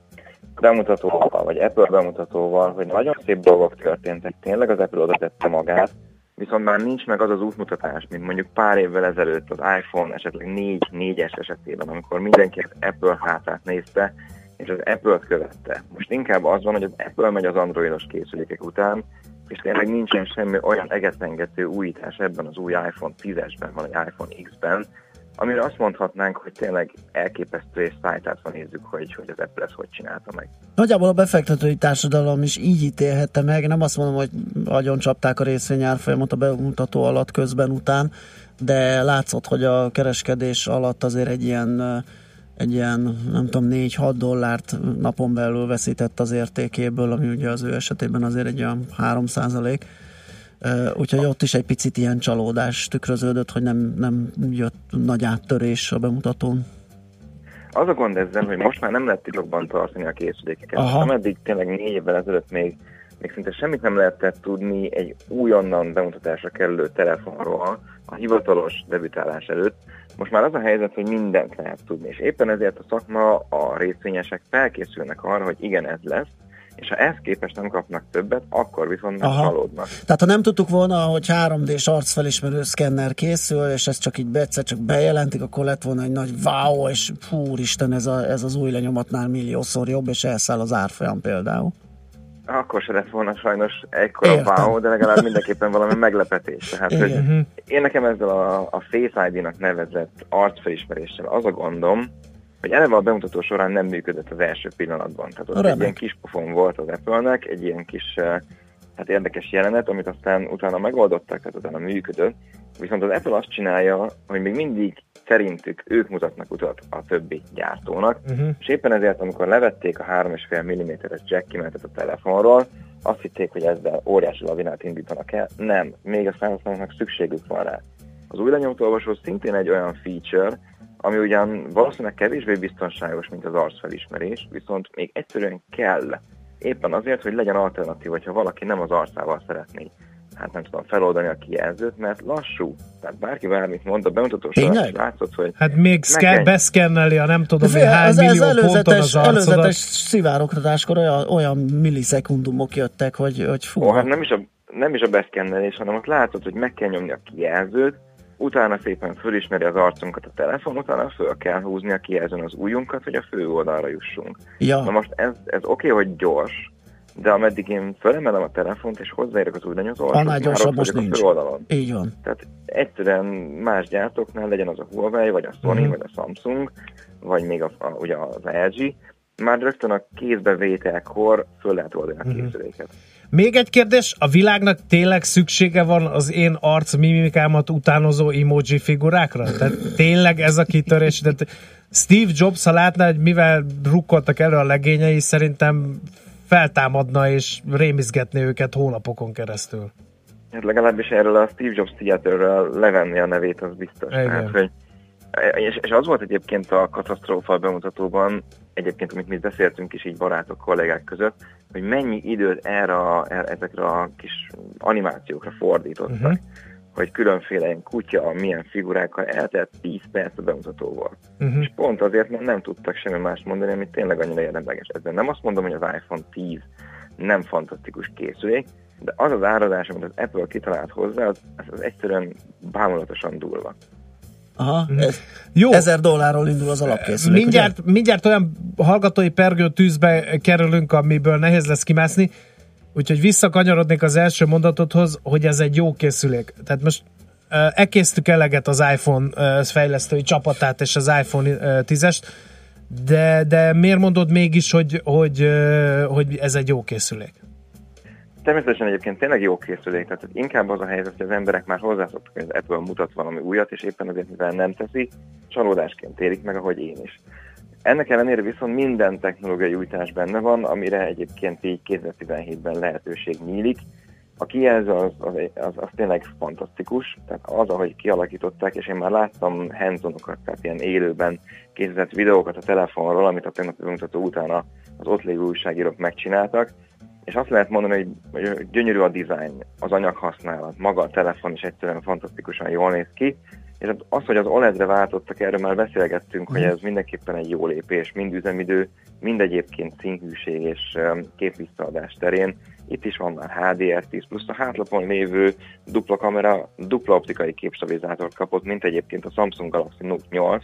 bemutatóval, vagy Apple bemutatóval, hogy nagyon szép dolgok történtek, tényleg az Apple oda tette magát, viszont már nincs meg az az útmutatás, mint mondjuk pár évvel ezelőtt az iPhone esetleg 4, 4-es esetében, amikor mindenki az Apple hátát nézte, és az Apple-t követte. Most inkább az van, hogy az Apple megy az androidos készülékek után, és tényleg nincsen semmi olyan egetrengető újítás ebben az új iPhone 10-esben, vagy iPhone X-ben, amire azt mondhatnánk, hogy tényleg elképesztő és szájtátva nézzük, hogy, hogy az Apple ezt hogy csinálta meg. Nagyjából a befektetői társadalom is így ítélhette meg. Nem azt mondom, hogy agyon csapták a részvényárfolyamot a bemutató alatt közben után, de látszott, hogy a kereskedés alatt azért egy ilyen egy ilyen, nem tudom, 4-6 dollárt napon belül veszített az értékéből, ami ugye az ő esetében azért egy olyan 3 százalék. Úgyhogy ott is egy picit ilyen csalódás tükröződött, hogy nem, nem jött nagy áttörés a bemutatón. Az a gond ezzel, hogy most már nem lehet titokban tartani a készülékeket. Aha. Ameddig tényleg négy évvel ezelőtt még, még szinte semmit nem lehetett tudni egy újonnan bemutatásra kerülő telefonról a hivatalos debütálás előtt. Most már az a helyzet, hogy mindent lehet tudni, és éppen ezért a szakma, a részvényesek felkészülnek arra, hogy igen, ez lesz, és ha ezt képest nem kapnak többet, akkor viszont már csalódnak. Tehát ha nem tudtuk volna, hogy 3D-s arcfelismerő szkenner készül, és ez csak így egyszer csak bejelentik, akkor lett volna egy nagy wow, és fú, Isten, ez, a, ez az új lenyomatnál milliószor jobb, és elszáll az árfolyam például. Akkor se lett volna sajnos ekkora wow, de legalább mindenképpen valami meglepetés. Tehát, hogy Igen. Én nekem ezzel a, a Face ID-nak nevezett arcfelismeréssel az a gondom, hogy eleve a bemutató során nem működött az első pillanatban. Tehát ott egy ilyen kis pofon volt az Apple-nek, egy ilyen kis eh, hát érdekes jelenet, amit aztán utána megoldottak, tehát utána működött. Viszont az Apple azt csinálja, hogy még mindig szerintük ők mutatnak utat a többi gyártónak, Uh-huh. és éppen ezért, amikor levették a 3,5 mm-es jack kimenetet a telefonról, azt hitték, hogy ezzel óriási lavinát indítanak el. Nem, még a felhasználóknak szükségük van rá. Az új lenyomóolvasó szintén egy olyan feature, ami ugyan valószínűleg kevésbé biztonságos, mint az arcfelismerés, viszont még egyszerűen kell. Éppen azért, hogy legyen alternatív, hogyha valaki nem az arcával szeretné hát nem tudom, feloldani a kijelzőt, mert lassú. Tehát bárki bármit mond, a bemutató során látszott, hogy Hát még szke- beszkenneli a nem tudom, Ez, hogy hány az, millió az ponton előzetes, az arcodat. előzetes szivárogtatáskor olyan, olyan millisekundumok jöttek, hogy, hogy fú. Ó, hát nem is a, nem is a beszkennelés, hanem ott látod, hogy meg kell nyomni a kijelzőt, utána szépen fölismeri az arcunkat a telefon, utána föl kell húzni a kijelzőn az ujjunkat, hogy a fő oldalra jussunk. Ja. Na most ez, ez oké, hogy gyors, de ameddig én fölemelem a telefont és hozzáérek az új lenyomózóhoz, Annál gyorsabb most nincs. a főoldalon. Így van. Tehát egyszerűen más gyártóknál legyen az a Huawei, vagy a Sony, Mhm. vagy a Samsung, vagy még a, a, ugye az LG, már rögtön a kézbevételkor föl lehet oldani a Mhm. készüléket. Még egy kérdés, a világnak tényleg szüksége van az én arc mimikámat utánozó emoji figurákra? Tehát tényleg ez a kitörés? Tehát Steve Jobs, ha látná, hogy mivel rukkoltak elő a legényei, szerintem feltámadna és rémizgetné őket hónapokon keresztül. Hát legalábbis erről a Steve Jobs Theaterről levenni a nevét, az biztos. Igen. Tehát, hogy, és, és az volt egyébként a katasztrófa bemutatóban, egyébként amit mi beszéltünk is így barátok, kollégák között, hogy mennyi időt erre, a- erre ezekre a kis animációkra fordítottak. Mhm. hogy különféle ilyen kutya, milyen figurákkal eltelt 10 perc a bemutató volt. Uh-huh. És pont azért, mert nem tudtak semmi más mondani, amit tényleg annyira érdemleges. Ezzel nem azt mondom, hogy az iPhone 10 nem fantasztikus készülék, de az az áradás, amit az Apple kitalált hozzá, az, az egyszerűen bámulatosan durva. Aha, ez, Jó. ezer dollárról indul az alapkészülék. Mindjárt, mindjárt olyan hallgatói pergő tűzbe kerülünk, amiből nehéz lesz kimászni, úgyhogy visszakanyarodnék az első mondatodhoz, hogy ez egy jó készülék. Tehát most uh, ekésztük eleget az iPhone uh, fejlesztői csapatát és az iPhone uh, 10-est, de, de miért mondod mégis, hogy, hogy, hogy ez egy jó készülék? Természetesen egyébként tényleg jó készülék, tehát inkább az a helyzet, hogy az emberek már hozzászoktak, hogy az Apple mutat valami újat, és éppen azért, mivel nem teszi, csalódásként érik meg, ahogy én is. Ennek ellenére viszont minden technológiai újítás benne van, amire egyébként így 2017-ben lehetőség nyílik. A kijelző az, az, az, az tényleg fantasztikus, tehát az, ahogy kialakították, és én már láttam hands tehát ilyen élőben készített videókat a telefonról, amit a tegnapi bemutató után az ott lévő újságírók megcsináltak, és azt lehet mondani, hogy- hogy gyönyörű a design, az anyaghasználat, maga a telefon is egyszerűen fantasztikusan jól néz ki, és az, hogy az OLED-re váltottak, erről már beszélgettünk, hogy ez mindenképpen egy jó lépés, mind üzemidő, mind egyébként színhűség és um, képvisszaadás terén. Itt is van már HDR10, plusz. A hátlapon lévő dupla kamera, dupla optikai képstabilizátort kapott, mint egyébként a Samsung Galaxy Note 8,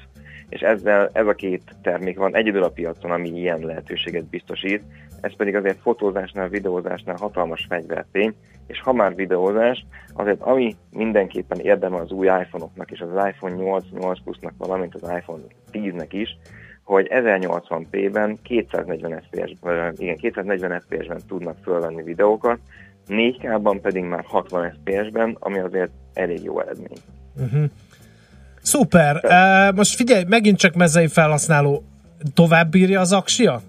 és ezzel ez a két termék van egyedül a piacon, ami ilyen lehetőséget biztosít, ez pedig azért fotózásnál, videózásnál hatalmas fegyvertény, és ha már videózás, azért ami mindenképpen érdeme az új iPhone-oknak és az iPhone 8, 8 Plus-nak, valamint az iPhone 10-nek is, hogy 1080p-ben 240 FPS-ben, igen, 240 FPS-ben tudnak fölvenni videókat, 4K-ban pedig már 60 FPS-ben, ami azért elég jó eredmény. Uh-huh. Szuper! Uh, most figyelj, megint csak mezei felhasználó. Tovább bírja az aksia?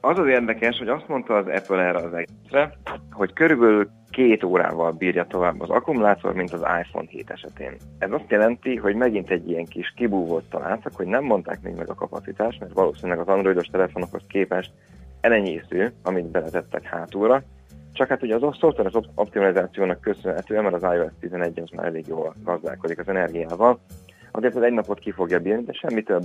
Az az érdekes, hogy azt mondta az Apple erre az egészre, hogy körülbelül két órával bírja tovább az akkumulátor, mint az iPhone 7 esetén. Ez azt jelenti, hogy megint egy ilyen kis kibúvót találtak, hogy nem mondták még meg a kapacitást, mert valószínűleg az androidos telefonokhoz képest elenyésző, amit beletettek hátulra, csak hát ugye az szoftveres op- optimalizációnak köszönhetően, mert az iOS 11 az már elég jól gazdálkodik az energiával, azért az egy napot ki fogja bírni, de semmi több.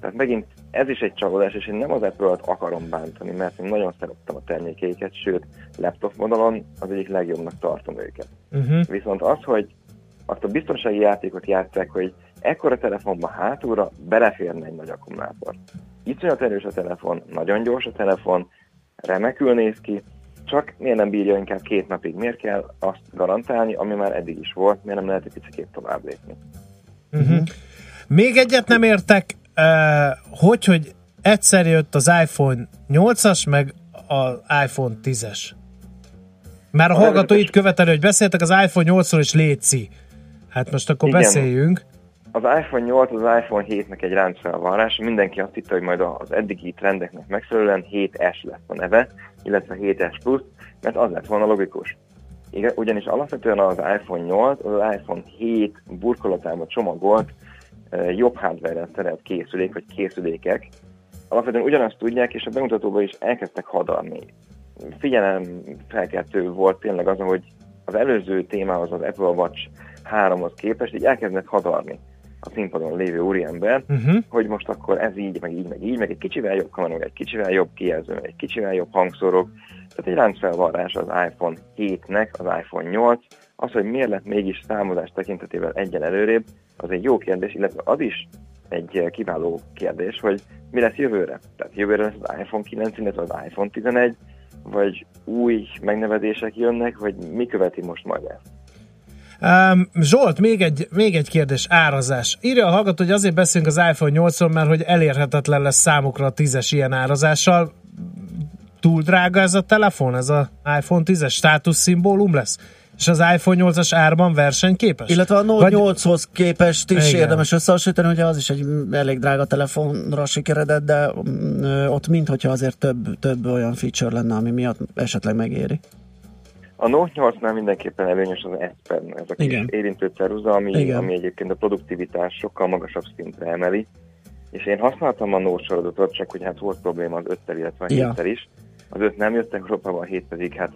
Tehát megint ez is egy csalódás, és én nem az Apple-t akarom bántani, mert én nagyon szerettem a termékeiket, sőt, laptop modalon az egyik legjobbnak tartom őket. Uh-huh. Viszont az, hogy azt a biztonsági játékot játszák, hogy ekkora telefonban hátulra beleférne egy nagy akkumulátor. Iszonyat erős a telefon, nagyon gyors a telefon, remekül néz ki, csak miért nem bírja inkább két napig? Miért kell azt garantálni, ami már eddig is volt, miért nem lehet egy picit tovább lépni? Uh-huh. Még egyet nem értek, eh, hogy, hogy egyszer jött az iPhone 8-as, meg az iPhone 10-es. Már a hallgató itt követeli, hogy beszéltek az iPhone 8-ról és léci. Hát most akkor Igen. beszéljünk. Az iPhone 8 az iPhone 7-nek egy ráncfelvarrás, mindenki azt hitte, hogy majd az eddigi trendeknek megfelelően 7S lesz a neve, illetve 7S Plus, mert az lett volna logikus. Igen, ugyanis alapvetően az iPhone 8 az, iPhone 7 burkolatába csomagolt jobb hardware-rel szerelt készülék, vagy készülékek. Alapvetően ugyanazt tudják, és a bemutatóban is elkezdtek hadarni. Figyelem felkeltő volt tényleg az, hogy az előző témához, az Apple Watch 3-hoz képest így elkezdett hadarni a színpadon lévő úriember, Uh-huh. hogy most akkor ez így, meg így, meg így, meg egy kicsivel jobb kamera, meg egy kicsivel jobb kijelző, meg egy kicsivel jobb hangszorok. Tehát egy láncfelvarrás az iPhone 7-nek, az iPhone 8. Az, hogy miért lett mégis számozás tekintetében egyen előrébb, az egy jó kérdés, illetve az is egy kiváló kérdés, hogy mi lesz jövőre. Tehát jövőre lesz az iPhone 9, illetve az iPhone 11, vagy új megnevezések jönnek, vagy mi követi most majd ezt? Um, Zsolt, még egy, még egy kérdés, árazás. Írja a hallgató, hogy azért beszélünk az iPhone 8-ról, mert hogy elérhetetlen lesz számukra a 10-es ilyen árazással. Túl drága ez a telefon, ez a iPhone 10-es státuszszimbólum lesz? És az iPhone 8-as árban versenyképes? Illetve a Note Vagy- 8-hoz képest is Igen. érdemes összehasonlítani, ugye az is egy elég drága telefonra sikeredett, de mm, ott minthogyha azért több, több olyan feature lenne, ami miatt esetleg megéri. A Note 8-nál mindenképpen előnyös az S Pen, ez a kis Igen. érintő ceruza, ami, Igen. ami egyébként a produktivitás sokkal magasabb szintre emeli. És én használtam a Note sorozatot, csak hogy hát volt probléma az 5 illetve a Ja. 7 is. Az 5 nem jött Európában, a 7 pedig hát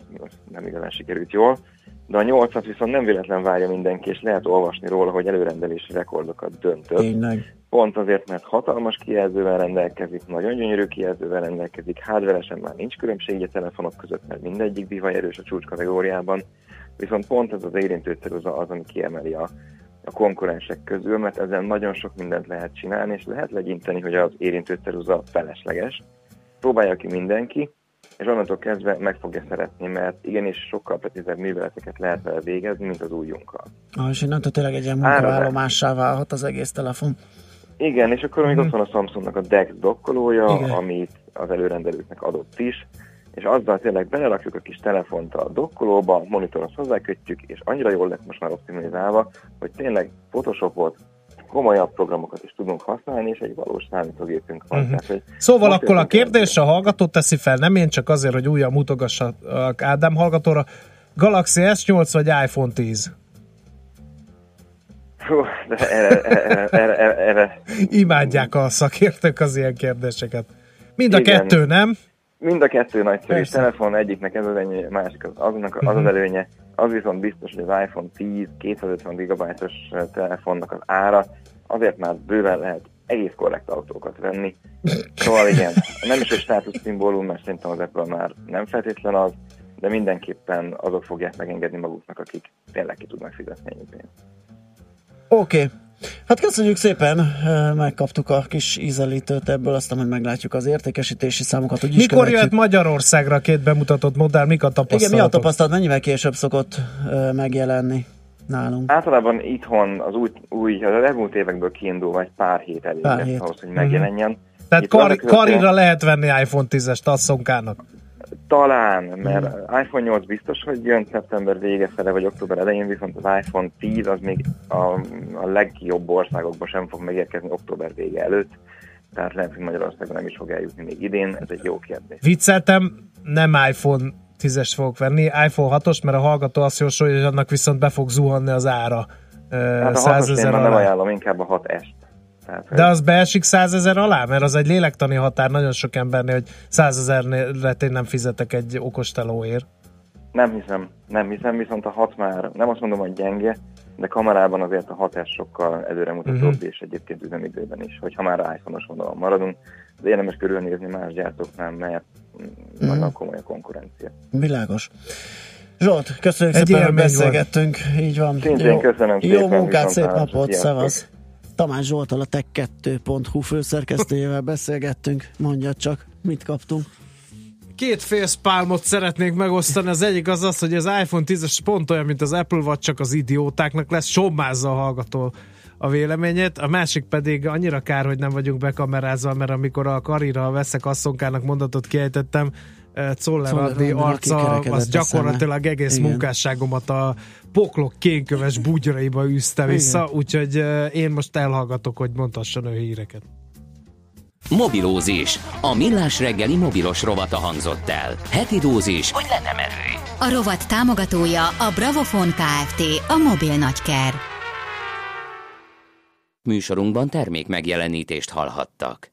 nem igazán sikerült jól. De a 8-at viszont nem véletlen várja mindenki, és lehet olvasni róla, hogy előrendelési rekordokat döntött. Tényleg. Pont azért, mert hatalmas kijelzővel rendelkezik, nagyon gyönyörű kijelzővel rendelkezik, hardveresen már nincs különbség a telefonok között, mert mindegyik bivaj erős a csúcs kategóriában, viszont pont ez az érintő ceruza az, ami kiemeli a, a konkurensek közül, mert ezzel nagyon sok mindent lehet csinálni, és lehet legyinteni, hogy az érintő ceruza felesleges. Próbálja ki mindenki, és onnantól kezdve meg fogja szeretni, mert igenis sokkal precízebb műveleteket lehet vele végezni, mint az újunkkal. Ah, és innentől tényleg egy ilyen Árazás. munkaállomássá válhat az egész telefon. Igen, és akkor még ott van a Samsungnak a DeX dokkolója. Igen. amit az előrendelőknek adott is, és azzal tényleg belerakjuk a kis telefont a dokkolóba, monitorhoz hozzákötjük, és annyira jól lett most már optimalizálva, hogy tényleg Photoshopot, komolyabb programokat is tudunk használni, és egy valós számítógépünk van. Mhm. Tehát, hogy Szóval akkor a kérdés a hallgató teszi fel, nem én csak azért, hogy újra mutogassak Ádám hallgatóra. Galaxy S8 vagy iPhone 10? Hú, de erre, erre, erre, erre, erre Imádják a szakértők az ilyen kérdéseket. Mind a Igen. kettő, nem? Mind a kettő nagyszerű Persze. telefon, egyiknek ez az előnye, másik az, azonnak, az, Mhm. az előnye. Az viszont biztos, hogy az iPhone 10 250 GB-os telefonnak az ára azért már bőven lehet egész korrekt autókat venni. Szóval igen, nem is egy státuszszimbólum, mert szerintem az Apple már nem feltétlen az, de mindenképpen azok fogják megengedni maguknak, akik tényleg ki tudnak fizetni ennyi pénzt. Oké. Okay. Hát köszönjük szépen, megkaptuk a kis ízelítőt ebből, aztán majd meglátjuk az értékesítési számokat, hogy Mikor követjük. jöhet Magyarországra két bemutatott modell, mik a Igen, mi a tapasztalatok? tapasztalat, mennyivel később szokott megjelenni nálunk? Általában itthon az új, új az elmúlt évekből kiindulva egy pár hét elég Pár hét. ahhoz, hogy megjelenjen. Tehát Itt kar, karira lehet venni iPhone 10-est asszonkának. Talán, mert iPhone 8 biztos, hogy jön szeptember vége fele, vagy október elején, viszont az iPhone 10 az még a, a legjobb országokban sem fog megérkezni október vége előtt, tehát lehet, hogy Magyarországon nem is fog eljutni még idén, ez egy jó kérdés. Vicceltem, nem iPhone 10-est fogok venni, iPhone 6-os, mert a hallgató azt jósolja, hogy annak viszont be fog zuhanni az ára. Hát a 100 6 én ezer nem ajánlom, inkább a 6S-t. Tehát, hogy- De az beesik 100 ezer alá? Mert az egy lélektani határ nagyon sok embernél, hogy 100 ezerre én nem fizetek egy okos telóért. Nem hiszem, nem hiszem, viszont a 6 már, nem azt mondom, hogy gyenge, de kamerában azért a 6S sokkal előremutatóbb, Mhm. uh-huh. és egyébként üzemidőben is, hogyha már iPhone-os vonalon maradunk, de érdemes körülnézni más gyártóknál, mert mm, nagyon komoly a konkurencia. Világos. Zsolt, köszönjük Egy szépen, hogy beszélgettünk. Így van. Szintén köszönöm Jó szépen, munkát, szép napot, sziasztok. szevasz. Tamás Zsoltal a tech2.hu főszerkesztőjével beszélgettünk. Mondja csak, mit kaptunk. Két félszpálmot szeretnék megosztani. Az egyik az az, hogy az iPhone 10-es pont olyan, mint az Apple, vagy csak az idiótáknak lesz. Sommázza a hallgató a véleményét. A másik pedig annyira kár, hogy nem vagyunk bekamerázva, mert amikor a karira veszek asszonkának mondatot kiejtettem, Czoller Czoller Andi Andira arca, az a gyakorlatilag egész Igen. munkásságomat a poklok kénköves bugyraiba üzte vissza, úgyhogy eh, én most elhallgatok, hogy mondhasson ő híreket. Mobilózis. A millás reggeli mobilos rovata hangzott el. Heti dózis, hogy lenne merő. A rovat támogatója a Bravofon Kft. A mobil nagyker. Műsorunkban termék megjelenítést hallhattak.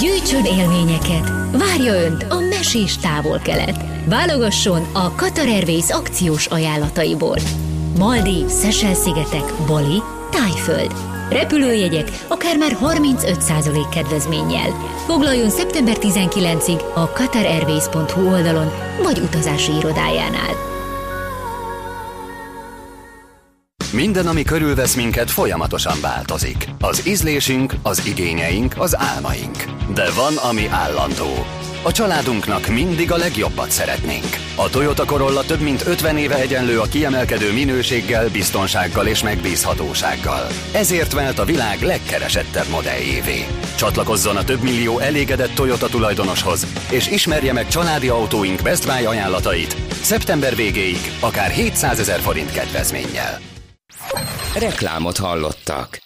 Gyűjtsön élményeket! Várja Önt a mesés távol-kelet! Válogasson a Qatar Airways akciós ajánlataiból. Maldiv, Szesel-szigetek, Bali, Tájföld. Repülőjegyek akár már 35% kedvezménnyel. Foglaljon szeptember 19-ig a qatarairways.hu oldalon vagy utazási irodájánál. Minden, ami körülvesz minket, folyamatosan változik. Az ízlésünk, az igényeink, az álmaink. De van, ami állandó. A családunknak mindig a legjobbat szeretnénk. A Toyota Corolla több mint 50 éve egyenlő a kiemelkedő minőséggel, biztonsággal és megbízhatósággal. Ezért vált a világ legkeresettebb modelljévé. Csatlakozzon a több millió elégedett Toyota tulajdonoshoz, és ismerje meg családi autóink Best Buy ajánlatait szeptember végéig, akár 700 ezer forint kedvezménnyel. Reklámot hallottak.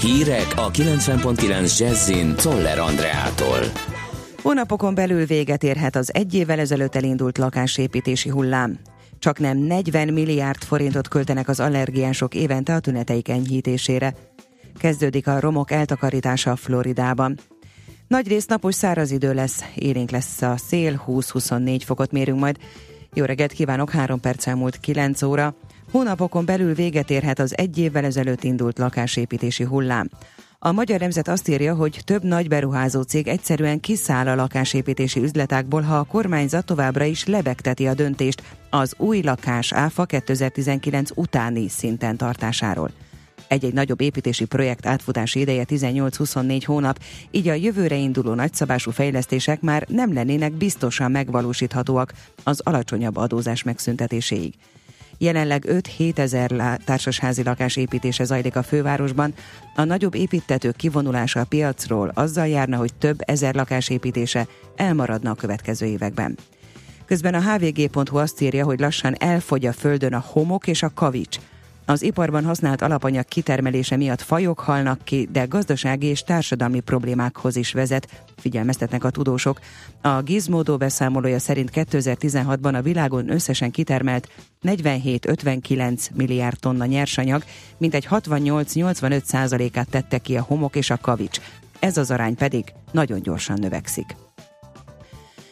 Hírek a 90.9 Jazzin Toller Andreától. Hónapokon belül véget érhet az egy évvel ezelőtt elindult lakásépítési hullám. Csak nem 40 milliárd forintot költenek az allergiások évente a tüneteik enyhítésére. Kezdődik a romok eltakarítása Floridában. Nagy rész napos száraz idő lesz, élénk lesz a szél, 20-24 fokot mérünk majd. Jó reggelt kívánok, 3 perc elmúlt 9 óra. Hónapokon belül véget érhet az egy évvel ezelőtt indult lakásépítési hullám. A Magyar Nemzet azt írja, hogy több nagy beruházó cég egyszerűen kiszáll a lakásépítési üzletákból, ha a kormányzat továbbra is lebegteti a döntést az új lakás áfa 2019 utáni szinten tartásáról. Egy-egy nagyobb építési projekt átfutási ideje 18-24 hónap, így a jövőre induló nagyszabású fejlesztések már nem lennének biztosan megvalósíthatóak az alacsonyabb adózás megszüntetéséig. Jelenleg 5-7 ezer társasházi lakás építése zajlik a fővárosban. A nagyobb építetők kivonulása a piacról azzal járna, hogy több ezer lakás építése elmaradna a következő években. Közben a hvg.hu azt írja, hogy lassan elfogy a földön a homok és a kavics. Az iparban használt alapanyag kitermelése miatt fajok halnak ki, de gazdasági és társadalmi problémákhoz is vezet, figyelmeztetnek a tudósok. A Gizmodo beszámolója szerint 2016-ban a világon összesen kitermelt 47-59 milliárd tonna nyersanyag, mintegy 68-85 százalékát tette ki a homok és a kavics. Ez az arány pedig nagyon gyorsan növekszik.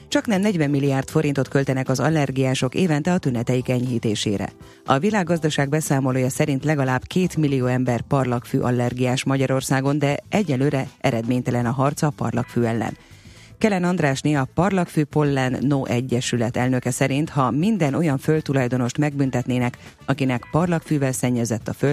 Csak nem 40 milliárd forintot költenek az allergiások évente a tüneteik enyhítésére. A világgazdaság beszámolója szerint legalább 2 millió ember parlagfű allergiás Magyarországon, de egyelőre eredménytelen a harca a parlagfű ellen. Kelen Andrásné a Parlagfű Pollen No Egyesület elnöke szerint, ha minden olyan földtulajdonost megbüntetnének, akinek parlagfűvel szennyezett a föld,